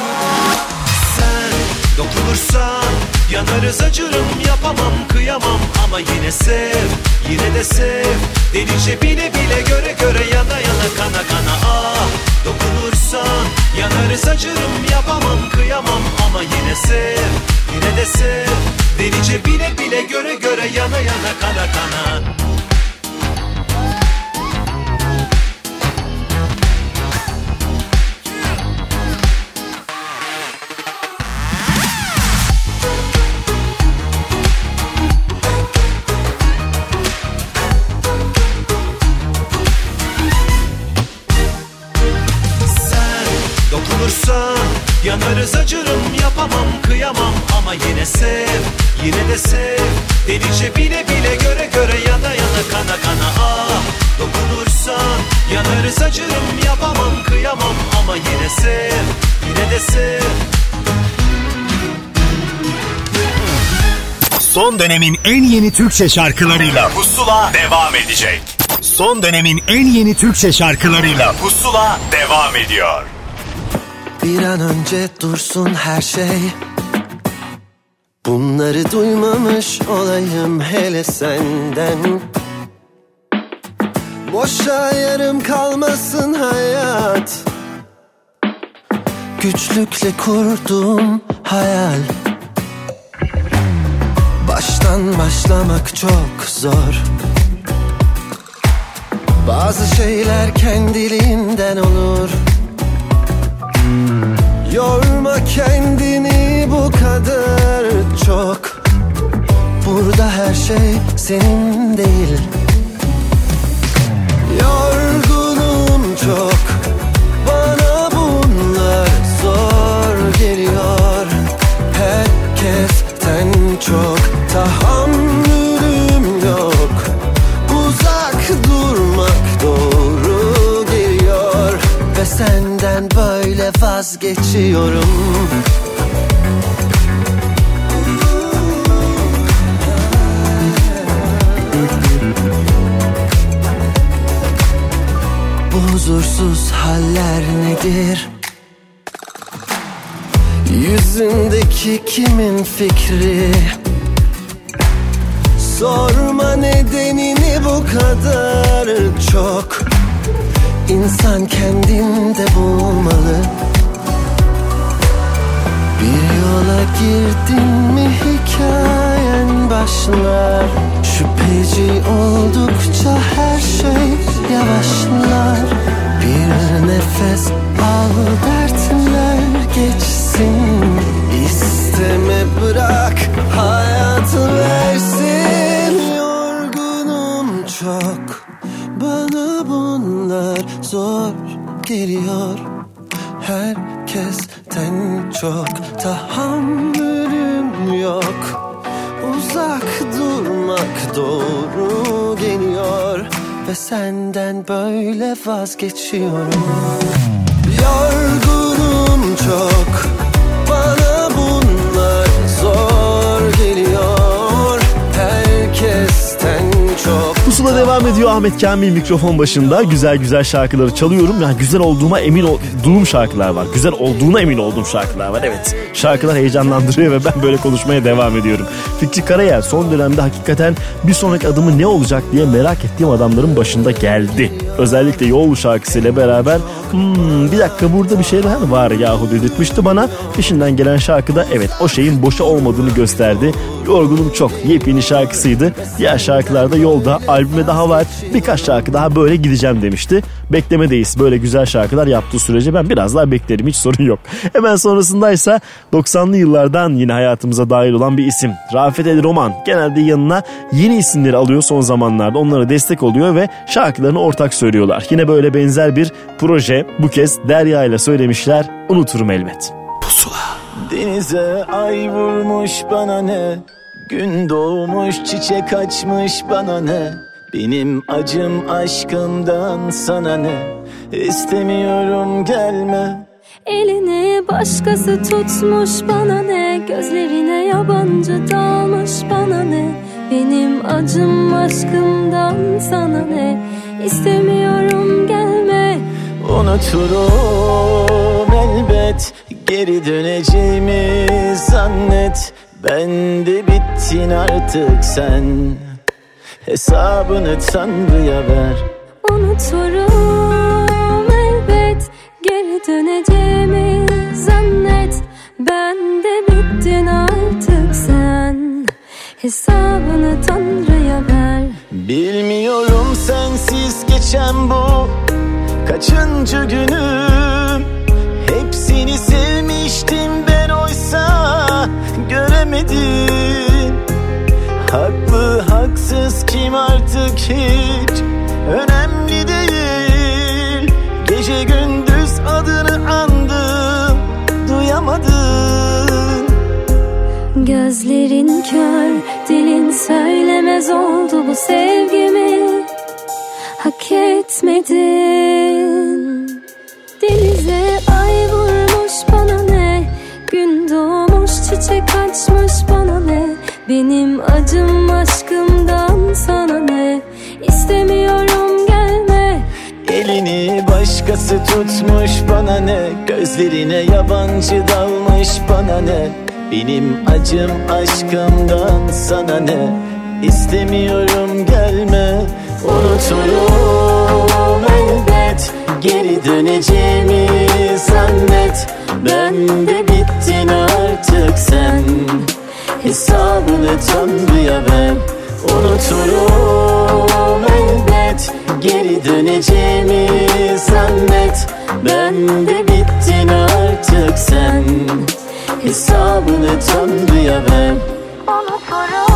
Sen dokunursan Yanarız acırım yapamam kıyamam. Ama yine sev yine de sev. Delice bile bile göre göre yana yana kana kana ah. Dokunursan yanarız acırım yapamam kıyamam. Ama yine sev yine de sev. Delice bile bile göre göre yana yana kana kana yanarız acırım yapamam kıyamam. Ama yine sev yine de sev. Delice bile bile göre göre yana yana kana kana ah. Dokunursan yanarız acırım yapamam kıyamam. Ama yine sev yine de sev. Son dönemin en yeni Türkçe şarkılarıyla Pusula devam edecek. Son dönemin en yeni Türkçe şarkılarıyla Pusula devam ediyor. Bir an önce dursun her şey. Bunları duymamış olayım hele senden. Boşa yarım kalmasın hayat. Güçlükle kurduğum hayal. Baştan başlamak çok zor. Bazı şeyler kendiliğinden olur Yorma kendini bu kadar çok. Burada her şey senin değil. Yorgunum çok. Bana bunlar zor geliyor. Herkesten çok vazgeçiyorum Bu huzursuz haller nedir? Yüzündeki kimin fikri? Sorma nedenini bu kadar çok İnsan kendinde bulmalı bir yola girdin mi hikayen başlar? Şüpheci oldukça her şey yavaşlar. Bir nefes al dertler geçsin. İsteme bırak hayatı versin. Yorgunum çok. Bana bunlar zor geliyor. Herkesten çok tahammülüm yok. Uzak durmak doğru geliyor Ve senden böyle vazgeçiyorum. Yorgunum çok çok Pusula devam ediyor Ahmet Kamil mikrofon başında. Güzel güzel şarkıları çalıyorum. Yani güzel olduğuma emin olduğum şarkılar var. Güzel olduğuna emin olduğum şarkılar var. Evet şarkılar heyecanlandırıyor ve ben böyle konuşmaya devam ediyorum. Fikri Karayel son dönemde hakikaten bir sonraki adımı ne olacak diye merak ettiğim adamların başında geldi. Özellikle Yol şarkısıyla beraber hmm, bir dakika burada bir şeyler var yahu dedirtmişti bana. Peşinden gelen şarkıda evet o şeyin boşa olmadığını gösterdi. Yorgunum çok yepyeni şarkısıydı. Diğer şarkılarda yolda albüme daha var. Birkaç şarkı daha böyle gideceğim demişti. Beklemedeyiz böyle güzel şarkılar yaptığı sürece ben biraz daha beklerim hiç sorun yok. Hemen sonrasındaysa 90'lı yıllardan yine hayatımıza dahil olan bir isim. Rafet El Roman genelde yanına yeni isimleri alıyor son zamanlarda onlara destek oluyor ve şarkılarını ortak söylüyorlar. Yine böyle benzer bir proje bu kez Derya ile söylemişler unuturum elbet. Denize ay vurmuş bana ne Gün doğmuş çiçek açmış bana ne? Benim acım aşkımdan sana ne? İstemiyorum gelme. Elini başkası tutmuş bana ne? Gözlerine yabancı dalmış bana ne? Benim acım aşkımdan sana ne? İstemiyorum gelme. Unuturum elbet Geri döneceğimi zannet Ben de bittin artık sen. Hesabını Tanrı'ya ver. Unuturum elbet. Geri döneceğimi zannet. Ben de bittin artık sen. Hesabını Tanrı'ya ver. Bilmiyorum sensiz geçen bu Kaçıncı günüm. Hepsini sevmiştim Göremedim Haklı haksız kim artık hiç? Önemli değil. Gece gündüz adını andım Duyamadın Gözlerin kör, dilin söylemez oldu bu sevgimi. Hak etmedin. Denize ay vurmuş bana ne? Gün doğmuş çiçek açmış bana ne? Benim acım aşkımdan sana ne? İstemiyorum gelme. Elini başkası tutmuş bana ne? Gözlerine yabancı dalmış bana ne? Benim acım aşkımdan sana ne? İstemiyorum gelme. Elbet Geri döneceğimi zannet. Ben de bittin artık sen. Hesabını Tanrı'ya ver. Unuturum elbet. Geri döneceğimi zannet. Ben de bittin artık sen. Hesabını Tanrı'ya ver. Gözlerin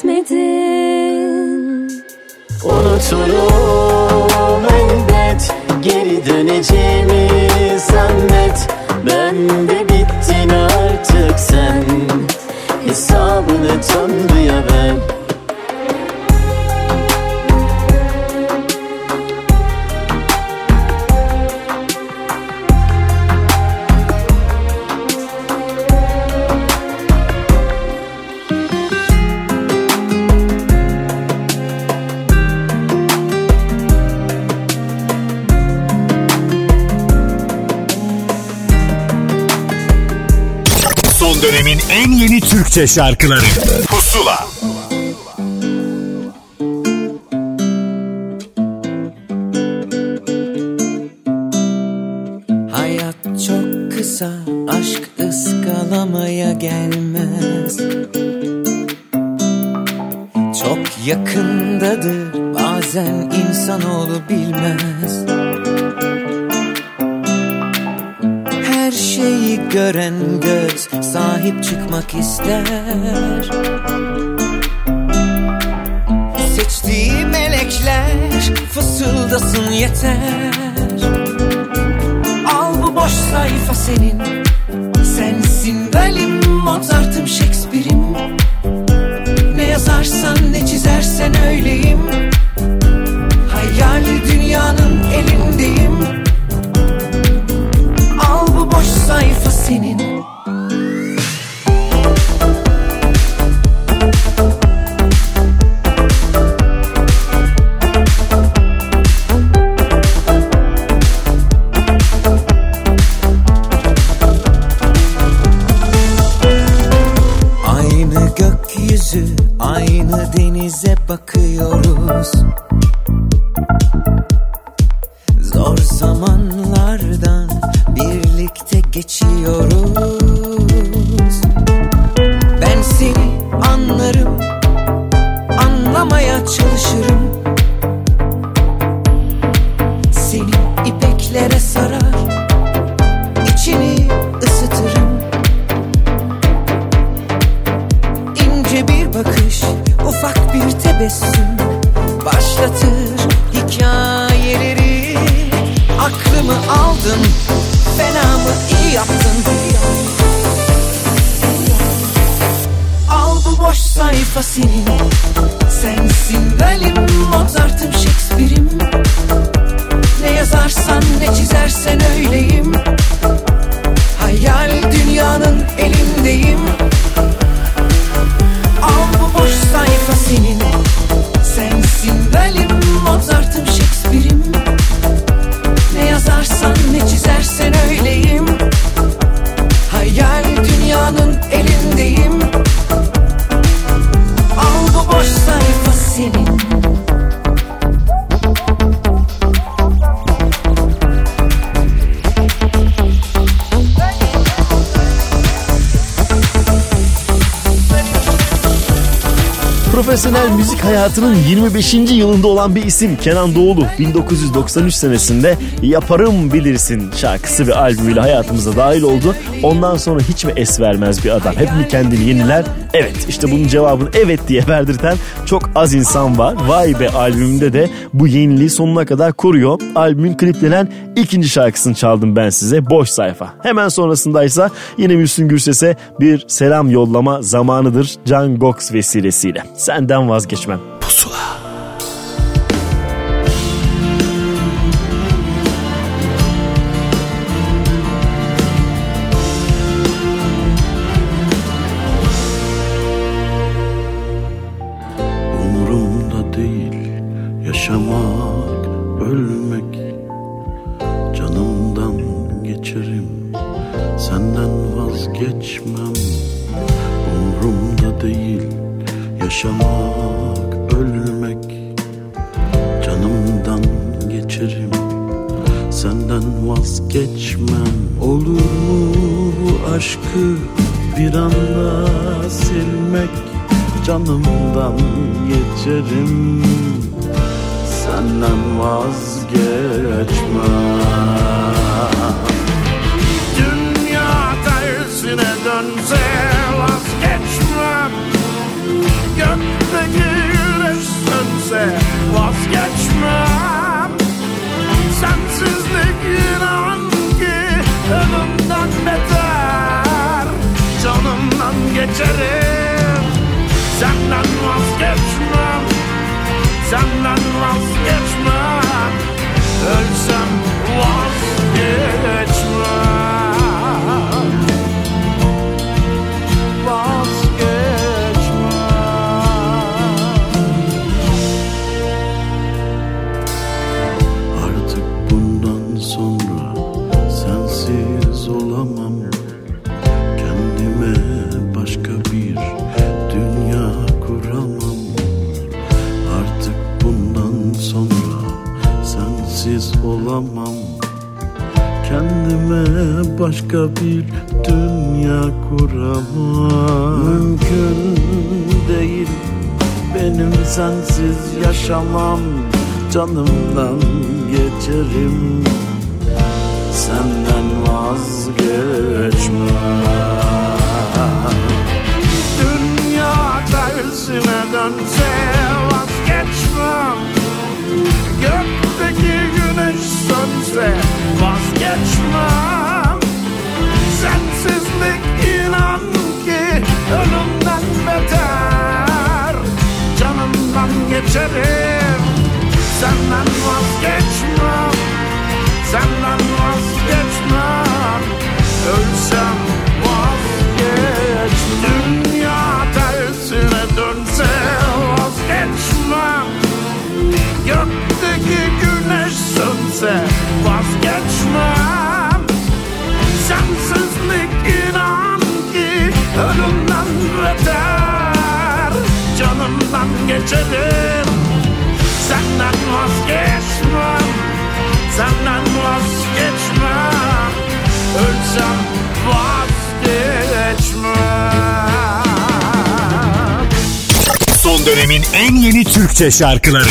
etmedin Unuturum elbet Geri döneceğimi zannet. Ben de bittin artık sen. Hesabını Tanrı'ya ver en yeni Türkçe şarkıları. Pusula. Hayat çok kısa aşk ıskalamaya gelmez. Çok yakındadır Bazen insanoğlu bilmez. Her şeyi gören göz sahip çıkmak ister. Seçtiği melekler fısıldasın yeter. Al bu boş sayfa senin Sensin benim Mozart'ım Shakespeare'im. Ne yazarsan ne çizersen öyleyim hayatının 25. yılında olan bir isim Kenan Doğulu 1993 senesinde Yaparım Bilirsin şarkısı ve albümüyle hayatımıza dahil oldu. Ondan sonra hiç mi es vermez bir adam? Hep mi kendini yeniler? Evet işte bunun cevabını evet diye verdirten çok az insan var. Vay be albümünde de bu yeniliği sonuna kadar koruyor. Albümün kliplenen ikinci şarkısını çaldım ben size Boş Sayfa. Hemen sonrasındaysa yine Müslüm Gürses'e bir selam yollama zamanıdır Can Gox vesilesiyle. Senden vazgeçmem. Senden başka bir dünya kuramam. Mümkün değil beni benim sensiz yaşamam. Canımdan geçerim Senden vazgeçmem. Dünya tersine dönse vazgeçmem. Gökteki güneş sönse vazgeçmem inan ki ölümden beter Canımdan geçerim. Senden vazgeçmem Senden vazgeçmem. Ölsem vazgeç Dünya tersine dönse vazgeçmem. Gökteki güneş sönse Geçerim. Senden vazgeçmem Senden vazgeçmem. Ölsem vazgeçmem. Son dönemin en yeni Türkçe şarkıları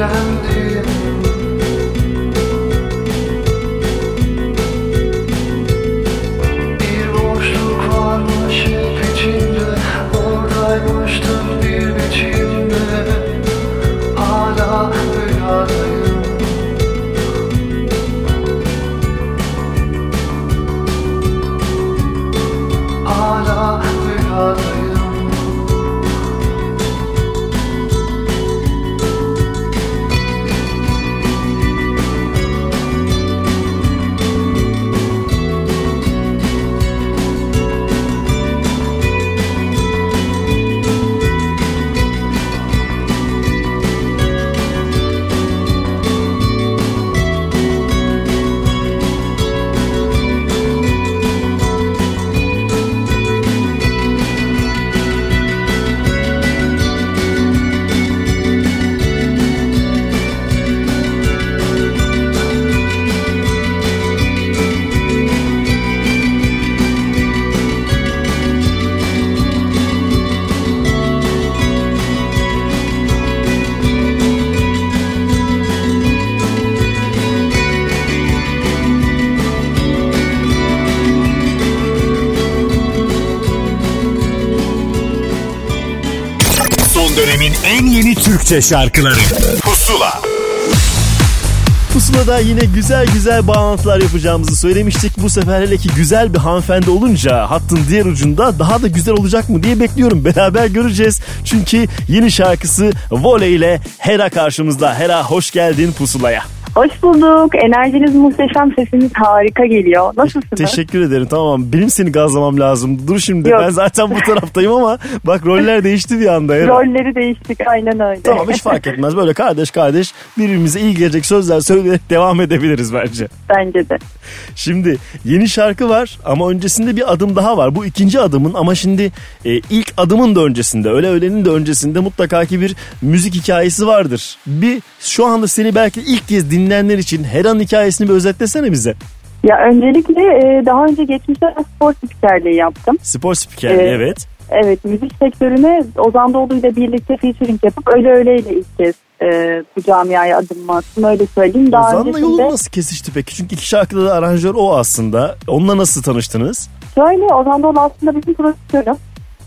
Ben tükendim Türkçe şarkıları Pusula Pusula'da yine güzel güzel bağlantılar yapacağımızı söylemiştik. Bu sefer hele ki güzel bir hanımefendi olunca hattın diğer ucunda daha da güzel olacak mı diye bekliyorum. Beraber göreceğiz. Çünkü yeni şarkısı Voley ile Hera karşımızda. Hera hoş geldin Pusula'ya. Hoş bulduk. Enerjiniz muhteşem, sesiniz harika geliyor. Nasılsınız? Teşekkür ederim tamam. Benim seni gazlamam lazım. Dur şimdi Yok. ben zaten bu taraftayım ama bak roller değişti bir anda. Eren. Rolleri değiştik aynen öyle. Tamam hiç fark etmez. Böyle kardeş kardeş birbirimize iyi gelecek sözler söyleyerek devam edebiliriz bence. Bence de. Şimdi yeni şarkı var ama öncesinde bir adım daha var. Bu ikinci adımın ama şimdi e, ilk adımın da öncesinde öyle öğlenin de öncesinde mutlaka ki bir müzik hikayesi vardır. Bir şu anda seni belki ilk kez dinleyenler için her an hikayesini bir özetlesene bize. Ya öncelikle e, daha önce geçmişte spor spikerliği yaptım. Spor spikerliği Ee, evet. Evet müzik sektörüne Ozan Doğulu ile birlikte featuring yapıp öyle öyleyle ilk kez e, bu camiaya adım attım öyle söyleyeyim. Daha Ozan'la öncesinde yolun nasıl kesişti peki? Çünkü iki şarkıda da aranjör o aslında. Onunla nasıl tanıştınız? şöyle Ozan Doğulu aslında bizim prodüktörüm.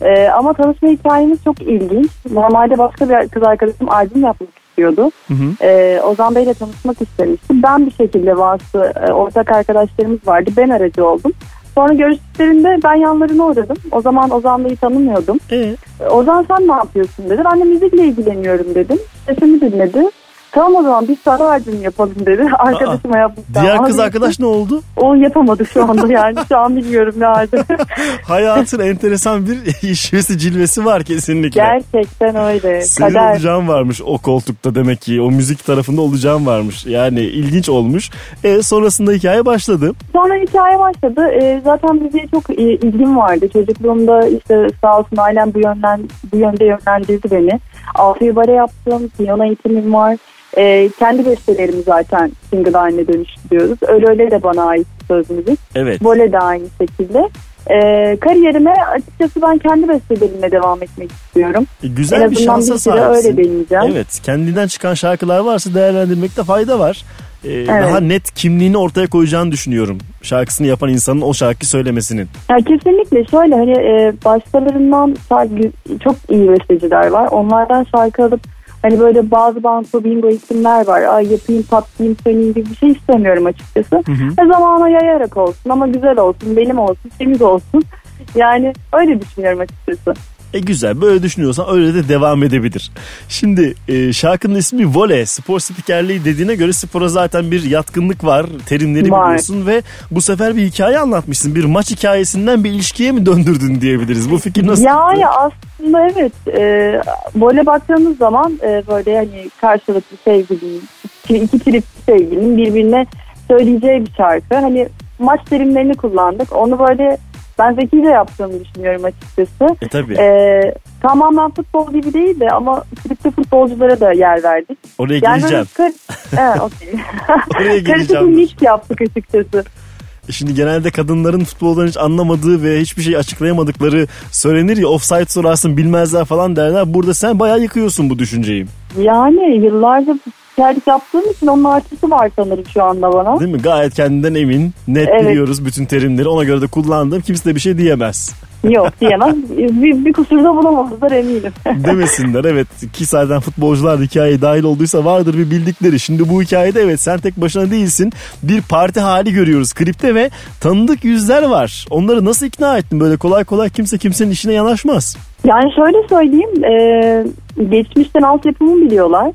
E, ama tanışma hikayemiz çok ilginç. Normalde başka bir kız arkadaşım albüm yapmak istiyordu. Hı hı. E, Ozan Bey'le tanışmak istemiştim. Ben bir şekilde vasıta e, ortak arkadaşlarımız vardı. Ben aracı oldum. Sonra görüştüklerinde ben yanlarına uğradım. O zaman Ozan Bey'i tanımıyordum. Ee? Ozan sen ne yapıyorsun dedi. Ben de müzikle ilgileniyorum dedim. Sesimi dinledi. Tamam o zaman biz sana albüm yapalım dedi. Arkadaşıma yaptık. Diğer kız arkadaş ne oldu? O yapamadı şu anda yani. Şu an bilmiyorum ne halde. Hayatın enteresan bir işvesi cilvesi var kesinlikle. Gerçekten öyle. Senin Kader. olacağın varmış o koltukta demek ki. O müzik tarafında olacağın varmış. Yani ilginç olmuş. E, sonrasında hikaye başladı. Sonra hikaye başladı. Ee, zaten müziğe çok e, ilgim vardı. Çocukluğumda işte sağ olsun ailem bu yönden bu yönde yönlendirdi beni. Altı bare yaptım. Piyano eğitimim var. Ee, kendi bestelerimi zaten single haline dönüştürüyoruz. Öyle öyle de bana ait söz müzik. Evet. Vole de aynı şekilde. Ee, kariyerime açıkçası ben kendi bestelerimle devam etmek istiyorum. E, En güzel bir azından şansa bir sahipsin. öyle deneyeceğim. Evet kendinden çıkan şarkılar varsa değerlendirmekte fayda var. E, Daha net kimliğini ortaya koyacağını düşünüyorum. Şarkısını yapan insanın o şarkı söylemesinin. Ya kesinlikle şöyle hani e, başkalarından şarkı, çok iyi besteciler var. Onlardan şarkı alıp hani böyle bazı banko bingo isimler var. Ay yapayım patlayayım söyleyeyim gibi bir şey istemiyorum açıkçası. Ve zamana yayarak olsun ama güzel olsun, benim olsun, temiz olsun. Yani öyle düşünüyorum açıkçası. E güzel böyle düşünüyorsan öyle de devam edebilir. Şimdi e, şarkının ismi Vole spor spikerliği dediğine göre spora zaten bir yatkınlık var. Terimleri Var. biliyorsun ve bu sefer bir hikaye anlatmışsın. Bir maç hikayesinden bir ilişkiye mi döndürdün diyebiliriz. Bu fikir nasıl? Ya ya aslında evet e, böyle baktığımız zaman e, böyle hani karşılıklı sevgilinin iki tripli sevgilinin birbirine söyleyeceği bir şarkı. Hani maç terimlerini kullandık. Onu böyle ben zekice yaptığımı düşünüyorum açıkçası. E tabii. E, tamamen futbol gibi değil de ama klipte futbolculara da yer verdik. Oraya Yani geleceğim. böyle kar- He, okey. Oraya Karışık bir geleceğim. mix yaptık açıkçası. E Şimdi genelde kadınların futboldan hiç anlamadığı ve hiçbir şey açıklayamadıkları söylenir ya offside sorarsın bilmezler falan derler. Burada sen bayağı yıkıyorsun bu düşünceyi. Yani yıllarca spikerlik yaptığım için onun artısı var sanırım şu anda bana. Değil mi? Gayet kendinden emin. Net Evet. biliyoruz bütün terimleri. Ona göre de kullandım. Kimse de bir şey diyemez. Yok diyemem. bir, bir kusurda bulamazlar eminim. Demesinler evet ki zaten futbolcular hikayeye dahil olduysa vardır bir bildikleri. Şimdi bu hikayede evet sen tek başına değilsin. Bir parti hali görüyoruz klipte ve tanıdık yüzler var. Onları nasıl ikna ettin? Böyle kolay kolay kimse kimsenin işine yanaşmaz. Yani şöyle söyleyeyim. E, geçmişten altyapımı biliyorlar.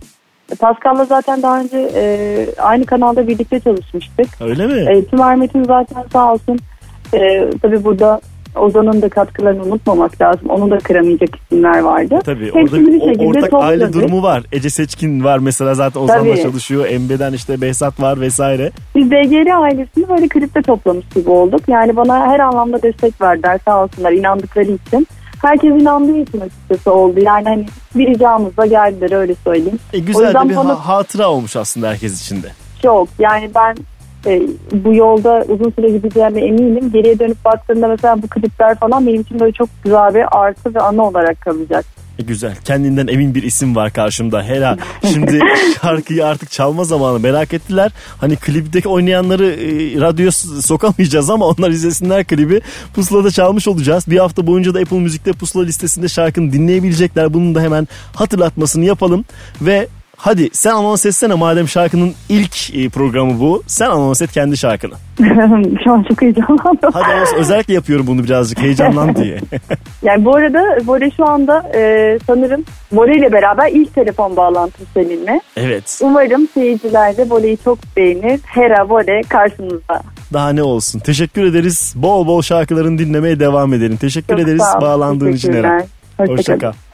Pascal'la zaten daha önce e, aynı kanalda birlikte çalışmıştık. Öyle mi? E, Tüm Ermet'in zaten sağ olsun. E, tabii burada Ozan'ın da katkılarını unutmamak lazım. Onu da kıramayacak isimler vardı. Tabii orada o- şekilde ortak aile topladık. durumu var. Ece Seçkin var mesela zaten Ozan'la Tabii. çalışıyor. Embe'den işte Behzat var vesaire. Biz DGR ailesini böyle klipte toplamış gibi olduk. Yani bana her anlamda destek verdiler sağ olsunlar inandıkları için. Herkes inandığı için açıkçası oldu. Yani hani bir ricamızla geldiler öyle söyleyeyim. E, O güzel de bir bana ha- hatıra olmuş aslında herkes için de. çok yani ben e, bu yolda uzun süre gideceğime eminim. Geriye dönüp baktığımda mesela bu klipler falan benim için böyle çok güzel bir artı ve anı olarak kalacak. E, güzel. Kendinden emin bir isim var karşımda. Hela. Şimdi şarkıyı artık çalma zamanı merak ettiler. Hani klipteki oynayanları e, radyoya sokamayacağız ama onlar izlesinler klibi. Pusula'da çalmış olacağız. Bir hafta boyunca da Apple Müzik'te Pusula listesinde şarkını dinleyebilecekler. Bunun da hemen hatırlatmasını yapalım. Ve Hadi sen anons etsene madem şarkının ilk e, programı bu. Sen anons et kendi şarkını. Şu an çok heyecanlandım. Hadi anons, özellikle yapıyorum bunu birazcık heyecanlan diye. yani bu arada Bore şu anda e, sanırım Bore ile beraber ilk telefon bağlantısı seninle. Evet. Umarım seyirciler de Bore'yi çok beğenir. Hera Bore karşınızda. Daha ne olsun. Teşekkür ederiz. Bol bol şarkılarını dinlemeye devam edelim. Teşekkür çok ederiz bağlandığın için Hera. Hoşçakal. Hoşça.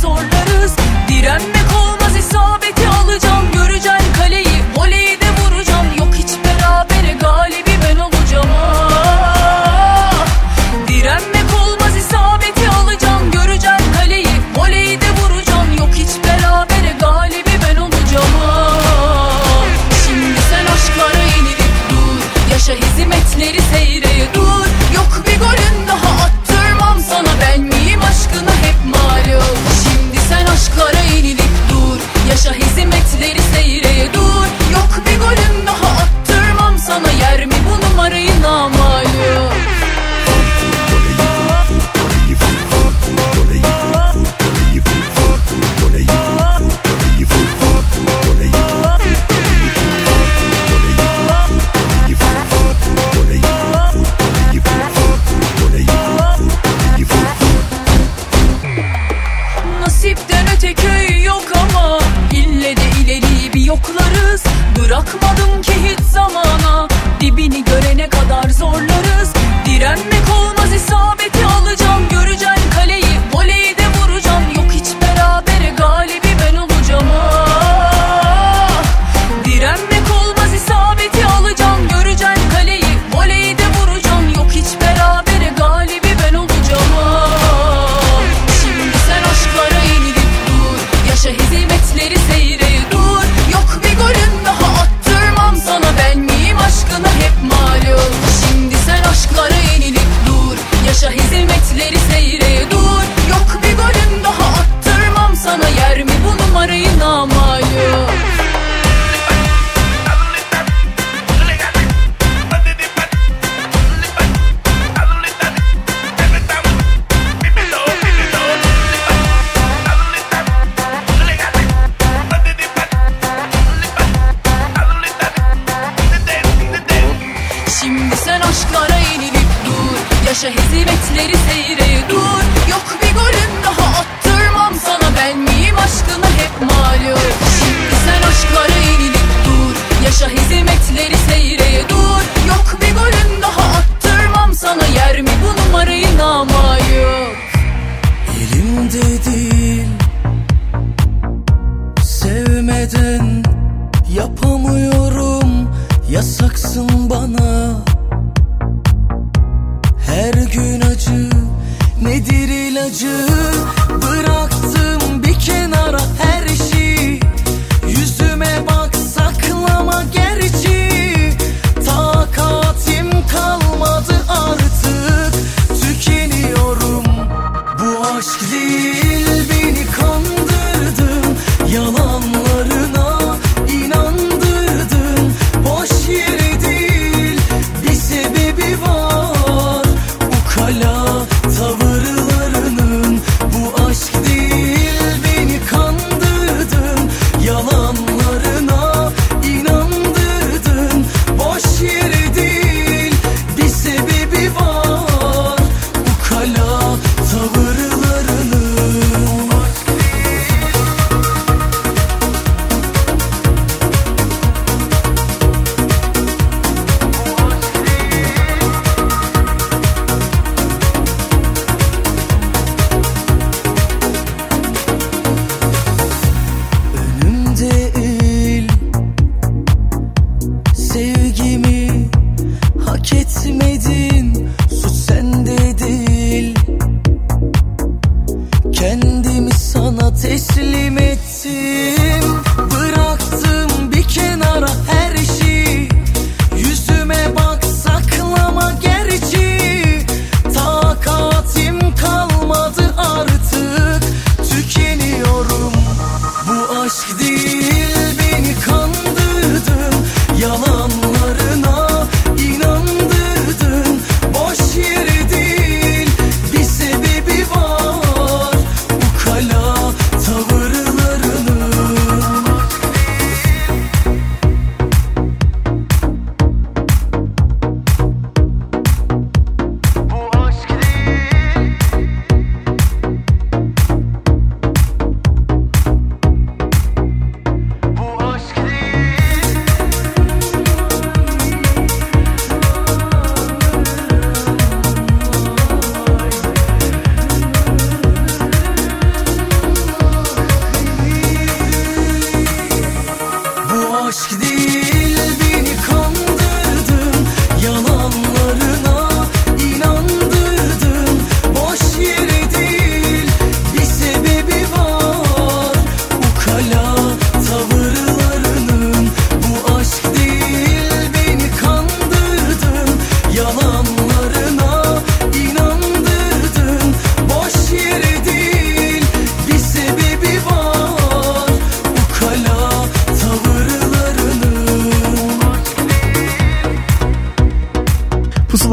zorlarız. Direnme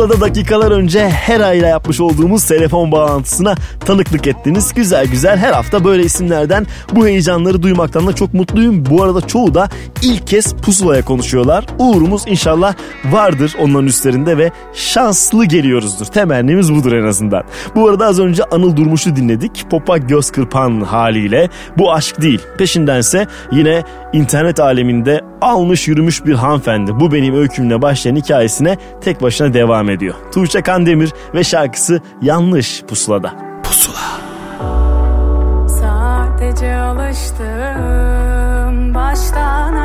Pusula'da dakikalar önce her ayla yapmış olduğumuz telefon bağlantısına tanıklık ettiniz. Güzel güzel her hafta böyle isimlerden bu heyecanları duymaktan da çok mutluyum. Bu arada çoğu da ilk kez Pusula'ya konuşuyorlar. Uğurumuz inşallah vardır onların üstlerinde ve şanslı geliyoruzdur. Temennimiz budur en azından. Bu arada az önce Anıl Durmuş'u dinledik. Popa göz kırpan haliyle. Bu aşk değil. Peşindense yine internet aleminde almış yürümüş bir hanımefendi. Bu benim öykümle başlayan hikayesine tek başına devam ediyor. Tuğçe Kandemir ve şarkısı Yanlış Pusula'da.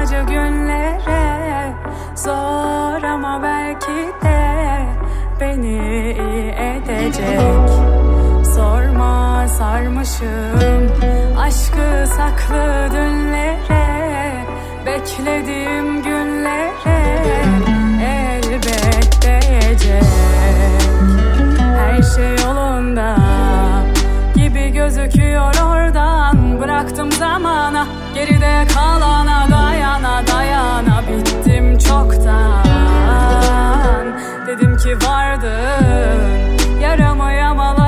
Acı günlere Zor ama belki de beni iyi edecek. Sorma sarmışım aşkı saklı dünlere Beklediğim günlere elbet değecek Her şey yolunda gibi gözüküyor oradan Bıraktım zamana geride kalana dayana dayana Bittim çoktan. Dedim ki vardın Yaramı yamalayıp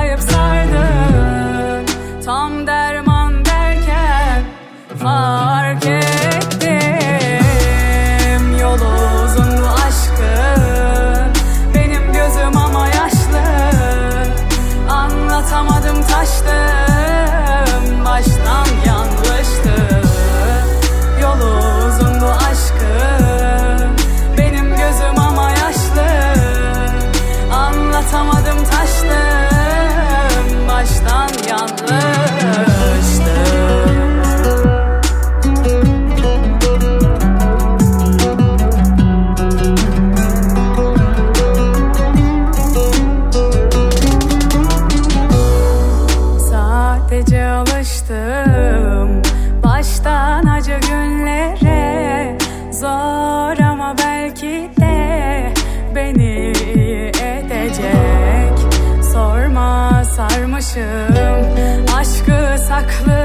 sarmışım. Aşkı saklı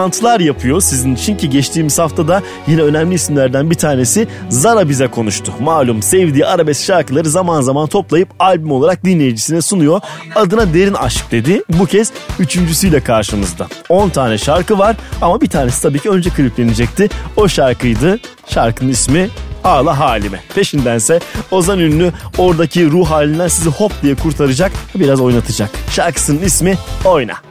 bağlantılar yapıyor sizin için ki geçtiğimiz haftada yine önemli isimlerden bir tanesi Zara bize konuştu. Malum sevdiği arabesk şarkıları zaman zaman toplayıp albüm olarak dinleyicisine sunuyor. Adına derin aşk dedi. Bu kez üçüncüsüyle karşımızda. 10 tane şarkı var ama bir tanesi tabii ki önce kliplenecekti. O şarkıydı. Şarkının ismi Ağla Halime. Peşindense Ozan Ünlü oradaki ruh halinden sizi hop diye kurtaracak, biraz oynatacak. Şarkısının ismi Oyna.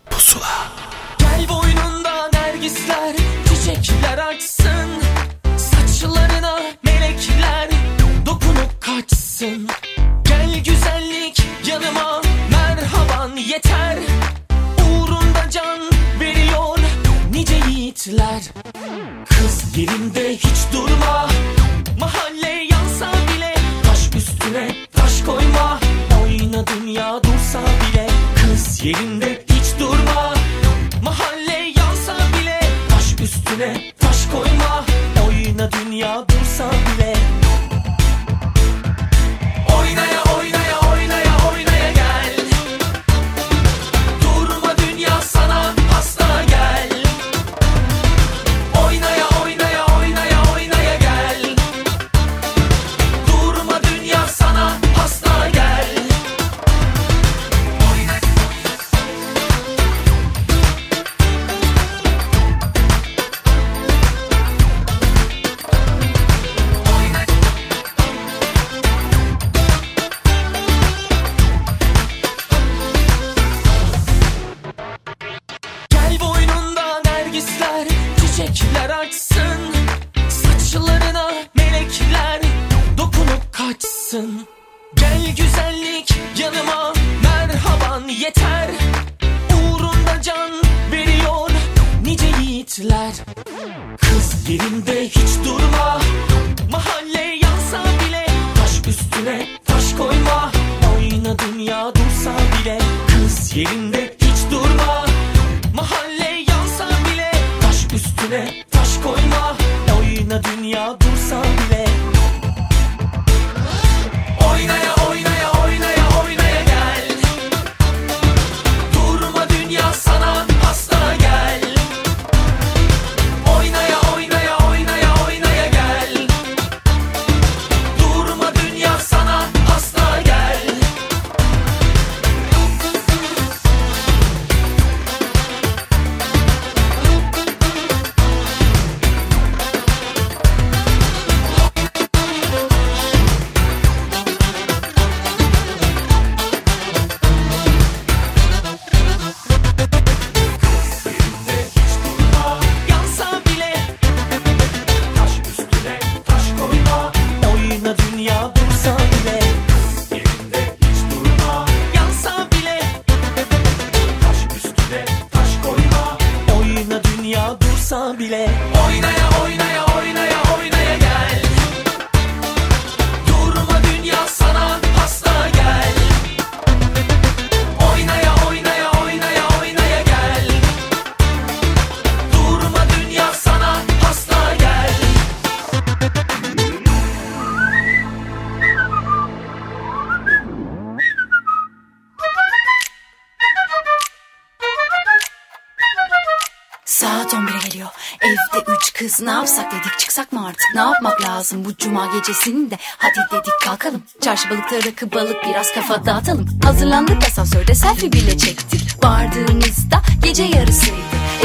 Lazım bu cuma gecesinde Hadi dedik kalkalım. Çarşı balıkta rakı balık biraz kafa dağıtalım. Hazırlandık asansörde selfie bile çektik. Vardığımızda gece yarısıydı.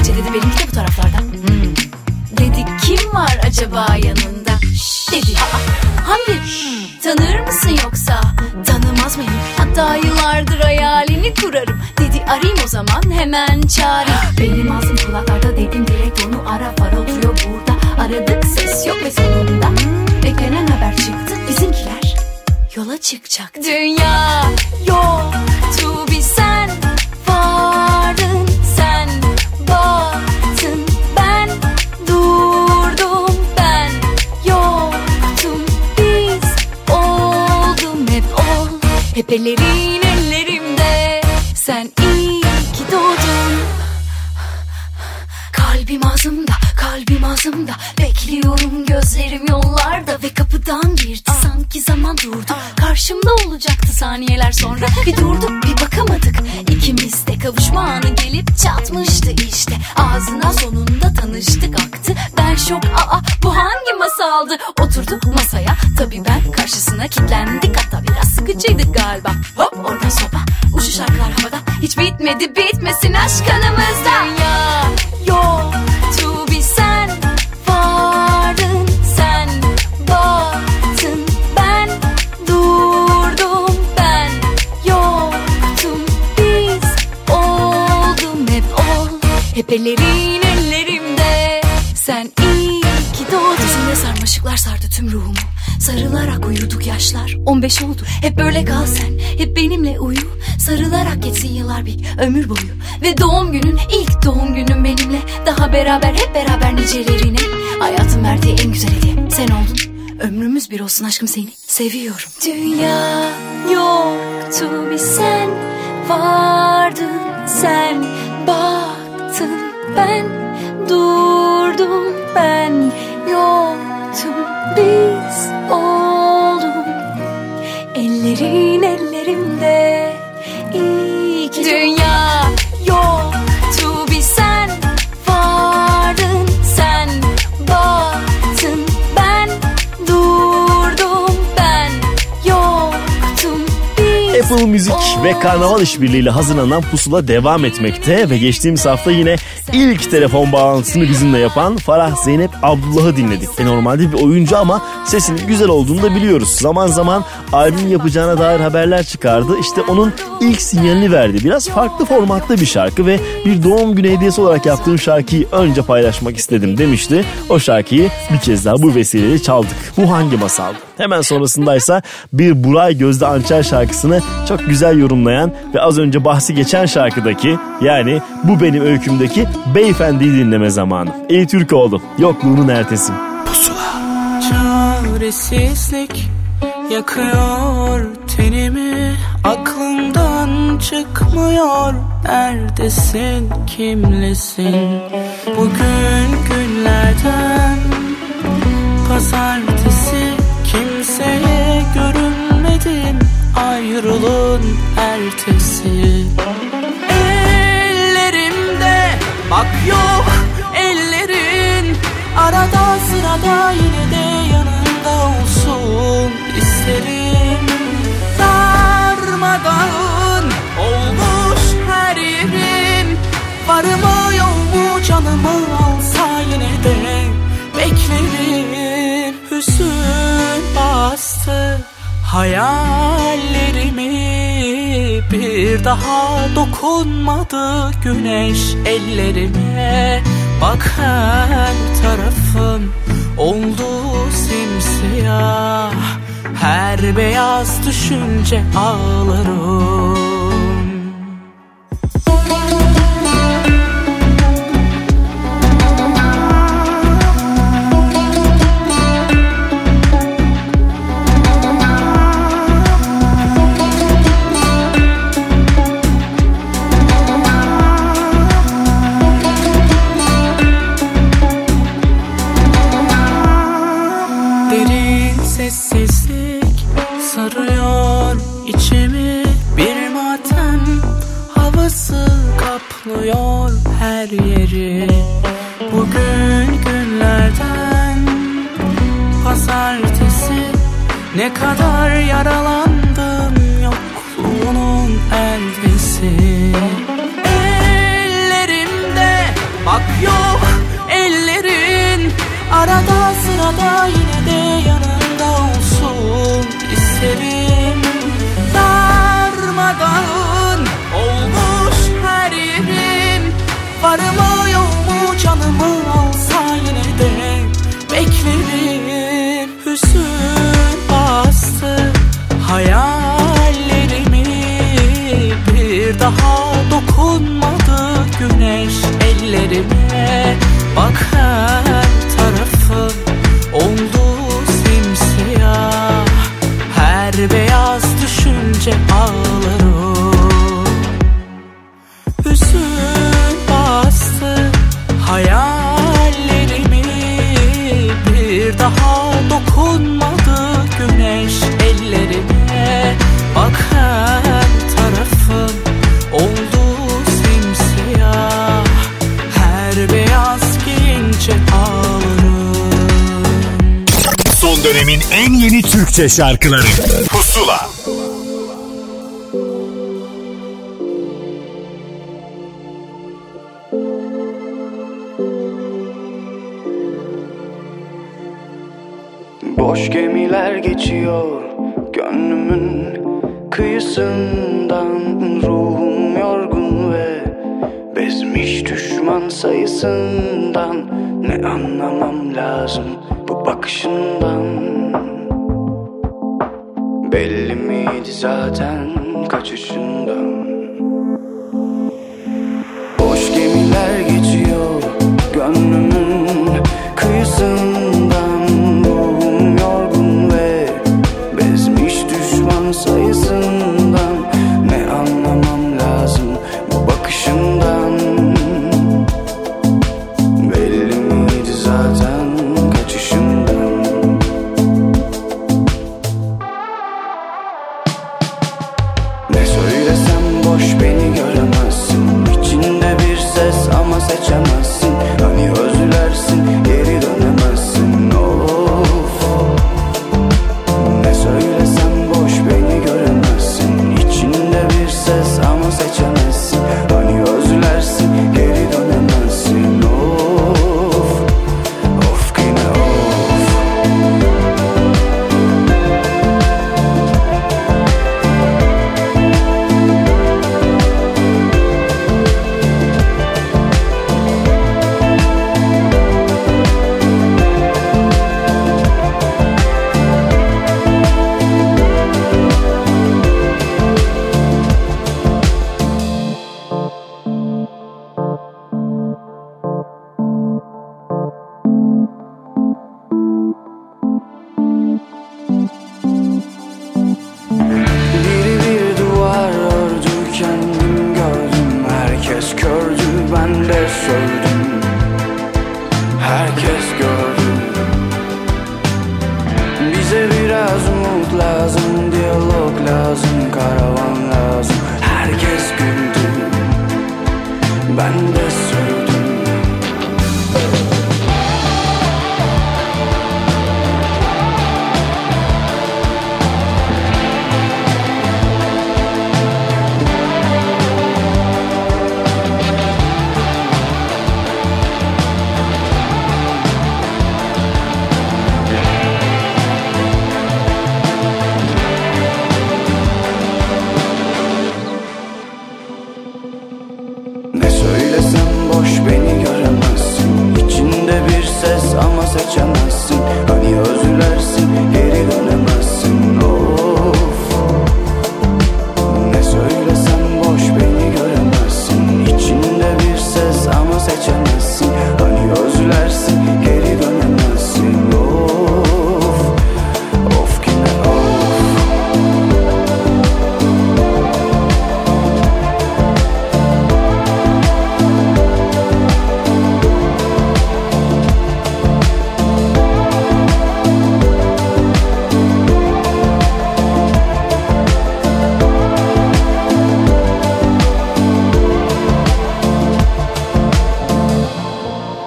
Ece dedi benimki de bu taraflarda hmm. Dedik kim var acaba yanında? Şşş. Dedi. Aa, Hamdi tanır mısın yoksa? Tanımaz mıyım? Hatta yıllardır hayalini kurarım. Dedi arayayım o zaman hemen çağırayım. Benim ağzım kulaklarda dedim direkt onu ara. Far oturuyor burada. Aradık ses yok ve sonunda çıkacaktı. Dünya yoktu bir sen vardın sen baktın ben durdum ben yoktum. Biz oldum hep ol. Hep ellerin saniyeler sonra Bir durduk bir bakamadık. İkimiz de kavuşma anı gelip çatmıştı işte. Ağzına sonunda tanıştık aktı. Ben şok aa bu hangi masaldı? Oturduk 15 oldu. Hep böyle kal sen Hep benimle uyu. Sarılarak geçsin yıllar bir ömür boyu. Ve doğum günün ilk doğum günün benimle. Daha beraber hep beraber nicelerine. Hayatın verdiği en güzel hediye. Sen oldun. Ömrümüz bir olsun aşkım seni. Seviyorum. Dünya yoktu bir sen. Vardın sen. Baktın ben. Durdum ben. Yoktum biz Müzik ve Karnaval işbirliğiyle hazırlanan pusula devam etmekte ve geçtiğimiz hafta yine ilk telefon bağlantısını bizimle yapan Farah Zeynep Abdullah'ı dinledik. E normalde bir oyuncu ama sesinin güzel olduğunu da biliyoruz. Zaman zaman albüm yapacağına dair haberler çıkardı. İşte onun ilk sinyalini verdi. Biraz farklı formatta bir şarkı ve bir doğum günü hediyesi olarak yaptığım şarkıyı önce paylaşmak istedim demişti. O şarkıyı bir kez daha bu vesileyle çaldık. Bu hangi masaldı? Hemen sonrasındaysa bir Buray Gözde Ançer şarkısını çok güzel yorumlayan ve az önce bahsi geçen şarkıdaki yani bu benim öykümdeki beyefendiyi dinleme zamanı. Ey Türkoğlu yokluğunun ertesi. Çaresizlik yakıyor tenimi. Aklımdan çıkmıyor. Neredesin kimlesin? Bugün günlerden Pazartesi. Kimseye görünmedim. Ayrılın ertesi bak yok. Ellerin Arada sırada yine de yanında olsun isterim. Darmadağın olmuş her yerim Var mı yok mu canımı alsa yine de Beklerim. Hüzün bastı hayallerimi Bir daha dokunmadı güneş ellerime. Bak her tarafım oldu simsiyah. Her beyaz düşünce ağlarım beni Bugün günlerden Pazartesi. Ne kadar yaralandım Yokluğunun eldesi Ellerimde Bak yok ellerin Arada sırada yine de yanında olsun isterim Darmadağın olmuş her yerim Varım hayallerimi Bir daha dokunmadı güneş ellerime. Bak her Türkçe şarkıları. Pusula. Boş gemiler geçiyor gönlümün kıyısından. Ruhum yorgun ve bezmiş düşman sayısından. Ne anlamam lazım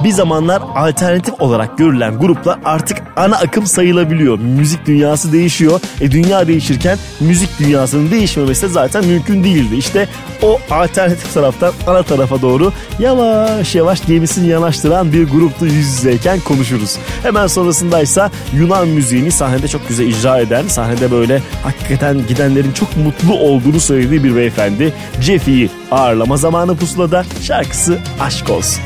bir zamanlar alternatif olarak görülen gruplar artık ana akım sayılabiliyor. Müzik dünyası değişiyor. E dünya değişirken müzik dünyasının değişmemesi de zaten mümkün değildi. İşte o alternatif taraftan ana tarafa doğru yavaş yavaş gemisini yanaştıran bir gruptu yüz yüzeyken konuşuruz. Hemen sonrasındaysa Yunan müziğini sahnede çok güzel icra eden, sahnede böyle hakikaten gidenlerin çok mutlu olduğunu söylediği bir beyefendi Jeffy'yi ağırlama zamanı pusulada şarkısı Aşk Olsun.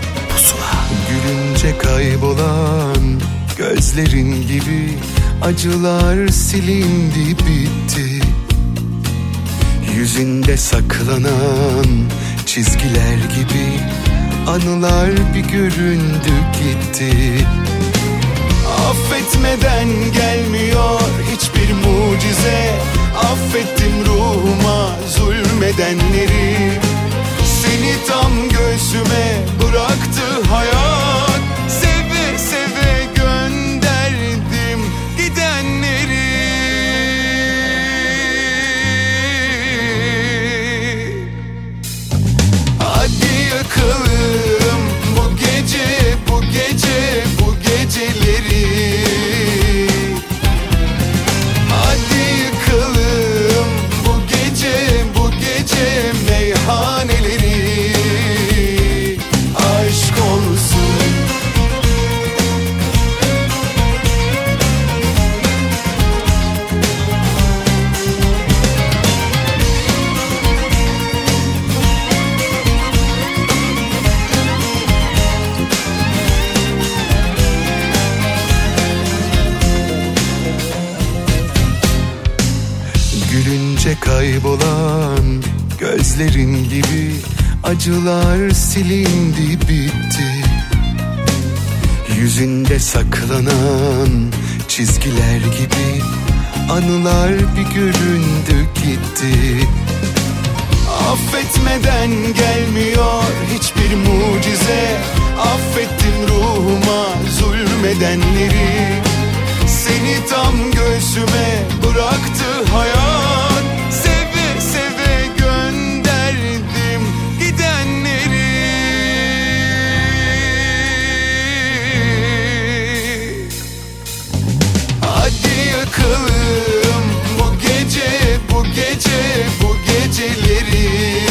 Gülünce kaybolan gözlerin gibi acılar silindi bitti. Yüzünde saklanan çizgiler gibi anılar bir göründü gitti. Affetmeden gelmiyor hiçbir mucize. Affettim ruhuma zulmedenleri. Seni tam göğsüme bıraktı hayat geceleri gözlerin gibi acılar silindi bitti. Yüzünde saklanan çizgiler gibi anılar bir göründü gitti. Affetmeden gelmiyor hiçbir mucize. Affettim ruhuma zulmedenleri. Seni tam göğsüme bıraktı hayat Yakalım bu gece bu gece bu geceleri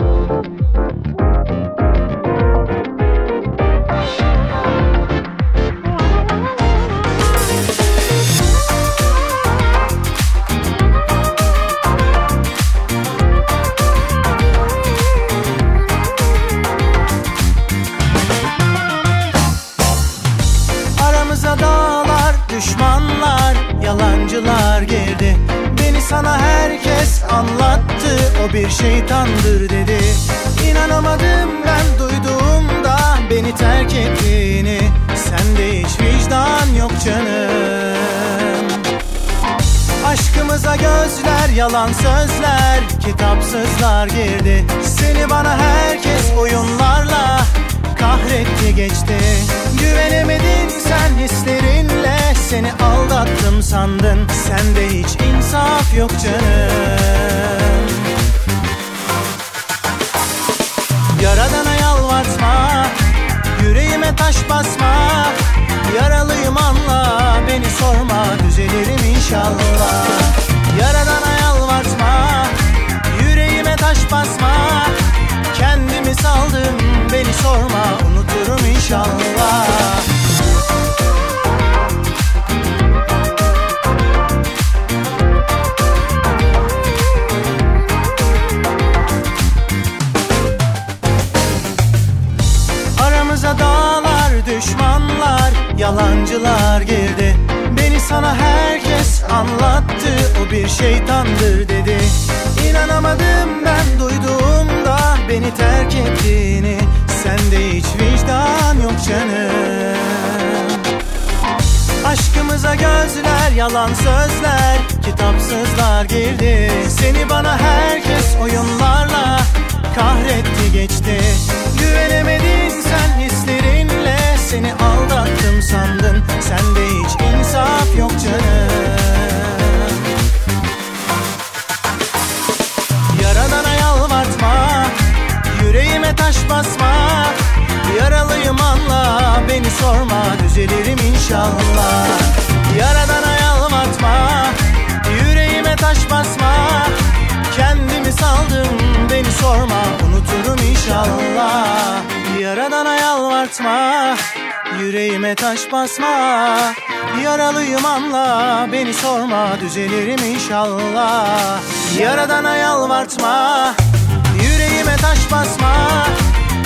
yalan sözler, kitapsızlar girdi. Seni bana herkes oyunlarla kahretti geçti. Güvenemedin sen hislerinle Seni aldattım sandın. Sende hiç insaf yok canım. Yaradana yalvartma Yüreğime taş basma. Yaralıyım anla beni sorma düzelirim inşallah. Yaradana yalvartma yüreğime taş basma. Kendimi saldım beni sorma unuturum inşallah. Aramıza dağlar, düşmanlar, yalancılar girdi. Beni sana herkes anlattı, o bir şeytandır dedi. İnanamadım ben duyduğumda beni terk ettiğini. Sende hiç vicdan yok canım. Aşkımıza gözler, yalan sözler, kitapsızlar girdi. Seni bana herkes oyunlarla kahretti geçti. Güvenemedin sen hislerinle Seni aldattım sandın. Sende hiç insaf yok canım Yaradana yalvartma Yüreğime taş basma. Yaralıyım anla Beni sorma düzelirim inşallah. Yaradana yalvartma Yüreğime taş basma. Kendimi saldım beni sorma unuturum inşallah. Yaradana yalvartma Yüreğime taş basma. Yaralıyım anla beni sorma düzelirim inşallah Yaradana yalvartma Yüreğime taş basma.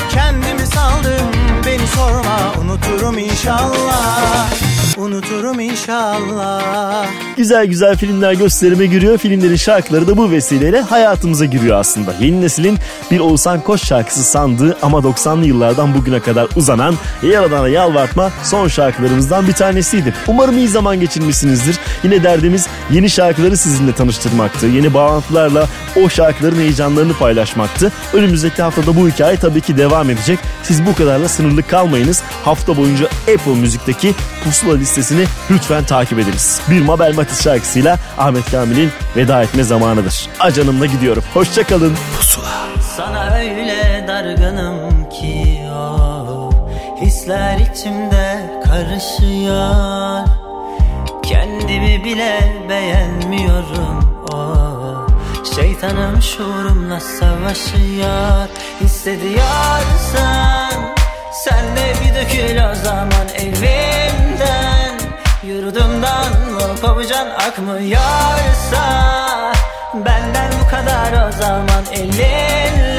Kendimi saldım beni sorma. Unuturum inşallah Unuturum inşallah Güzel güzel filmler gösterime giriyor. Filmlerin şarkıları da bu vesileyle hayatımıza giriyor aslında. Yeni neslin bir Oğuzhan Koç şarkısı sandığı ama 90'lı yıllardan bugüne kadar uzanan Yaradan'a Yalvartma son şarkılarımızdan bir tanesiydi. Umarım iyi zaman geçirmişsinizdir. Yine derdimiz yeni şarkıları sizinle tanıştırmaktı. Yeni bağlantılarla o şarkıların heyecanlarını paylaşmaktı. Önümüzdeki haftada bu hikaye tabii ki devam edecek. Siz bu kadarla sınırlı kalmayınız. Hafta boyunca Apple Müzik'teki pusula listesini lütfen takip ediniz. Bir Mabel Matiz şarkısıyla Ahmet Kamil'in veda etme zamanıdır. Acanımla gidiyorum. Hoşçakalın. Pusula. Sana öyle dargınım ki o Hisler içimde karışıyor Kendimi bile beğenmiyorum o Şeytanım şuurumla savaşıyor Hissediyorsan Sen de bir dökül o zaman evimden Yurdumdan kopacaksın akmıyorsa Benden bu kadar o zaman elinle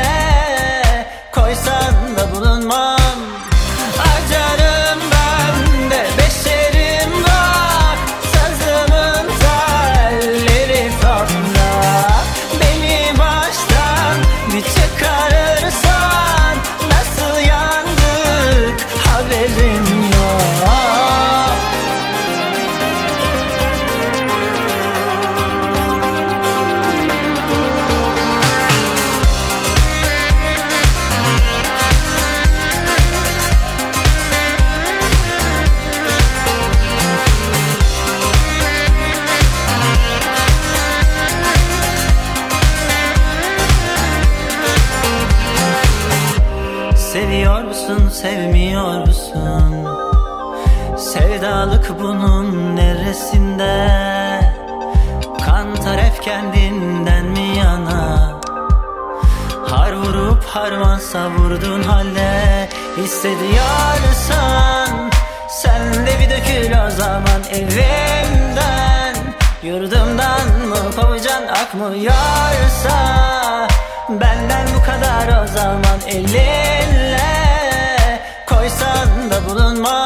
savurdun halde Hissediyorsan Sen de bir dökül o zaman evimden. Yurdumdan mı kovacan akmıyorsa Benden bu kadar o zaman elinle Koysan da bulunmam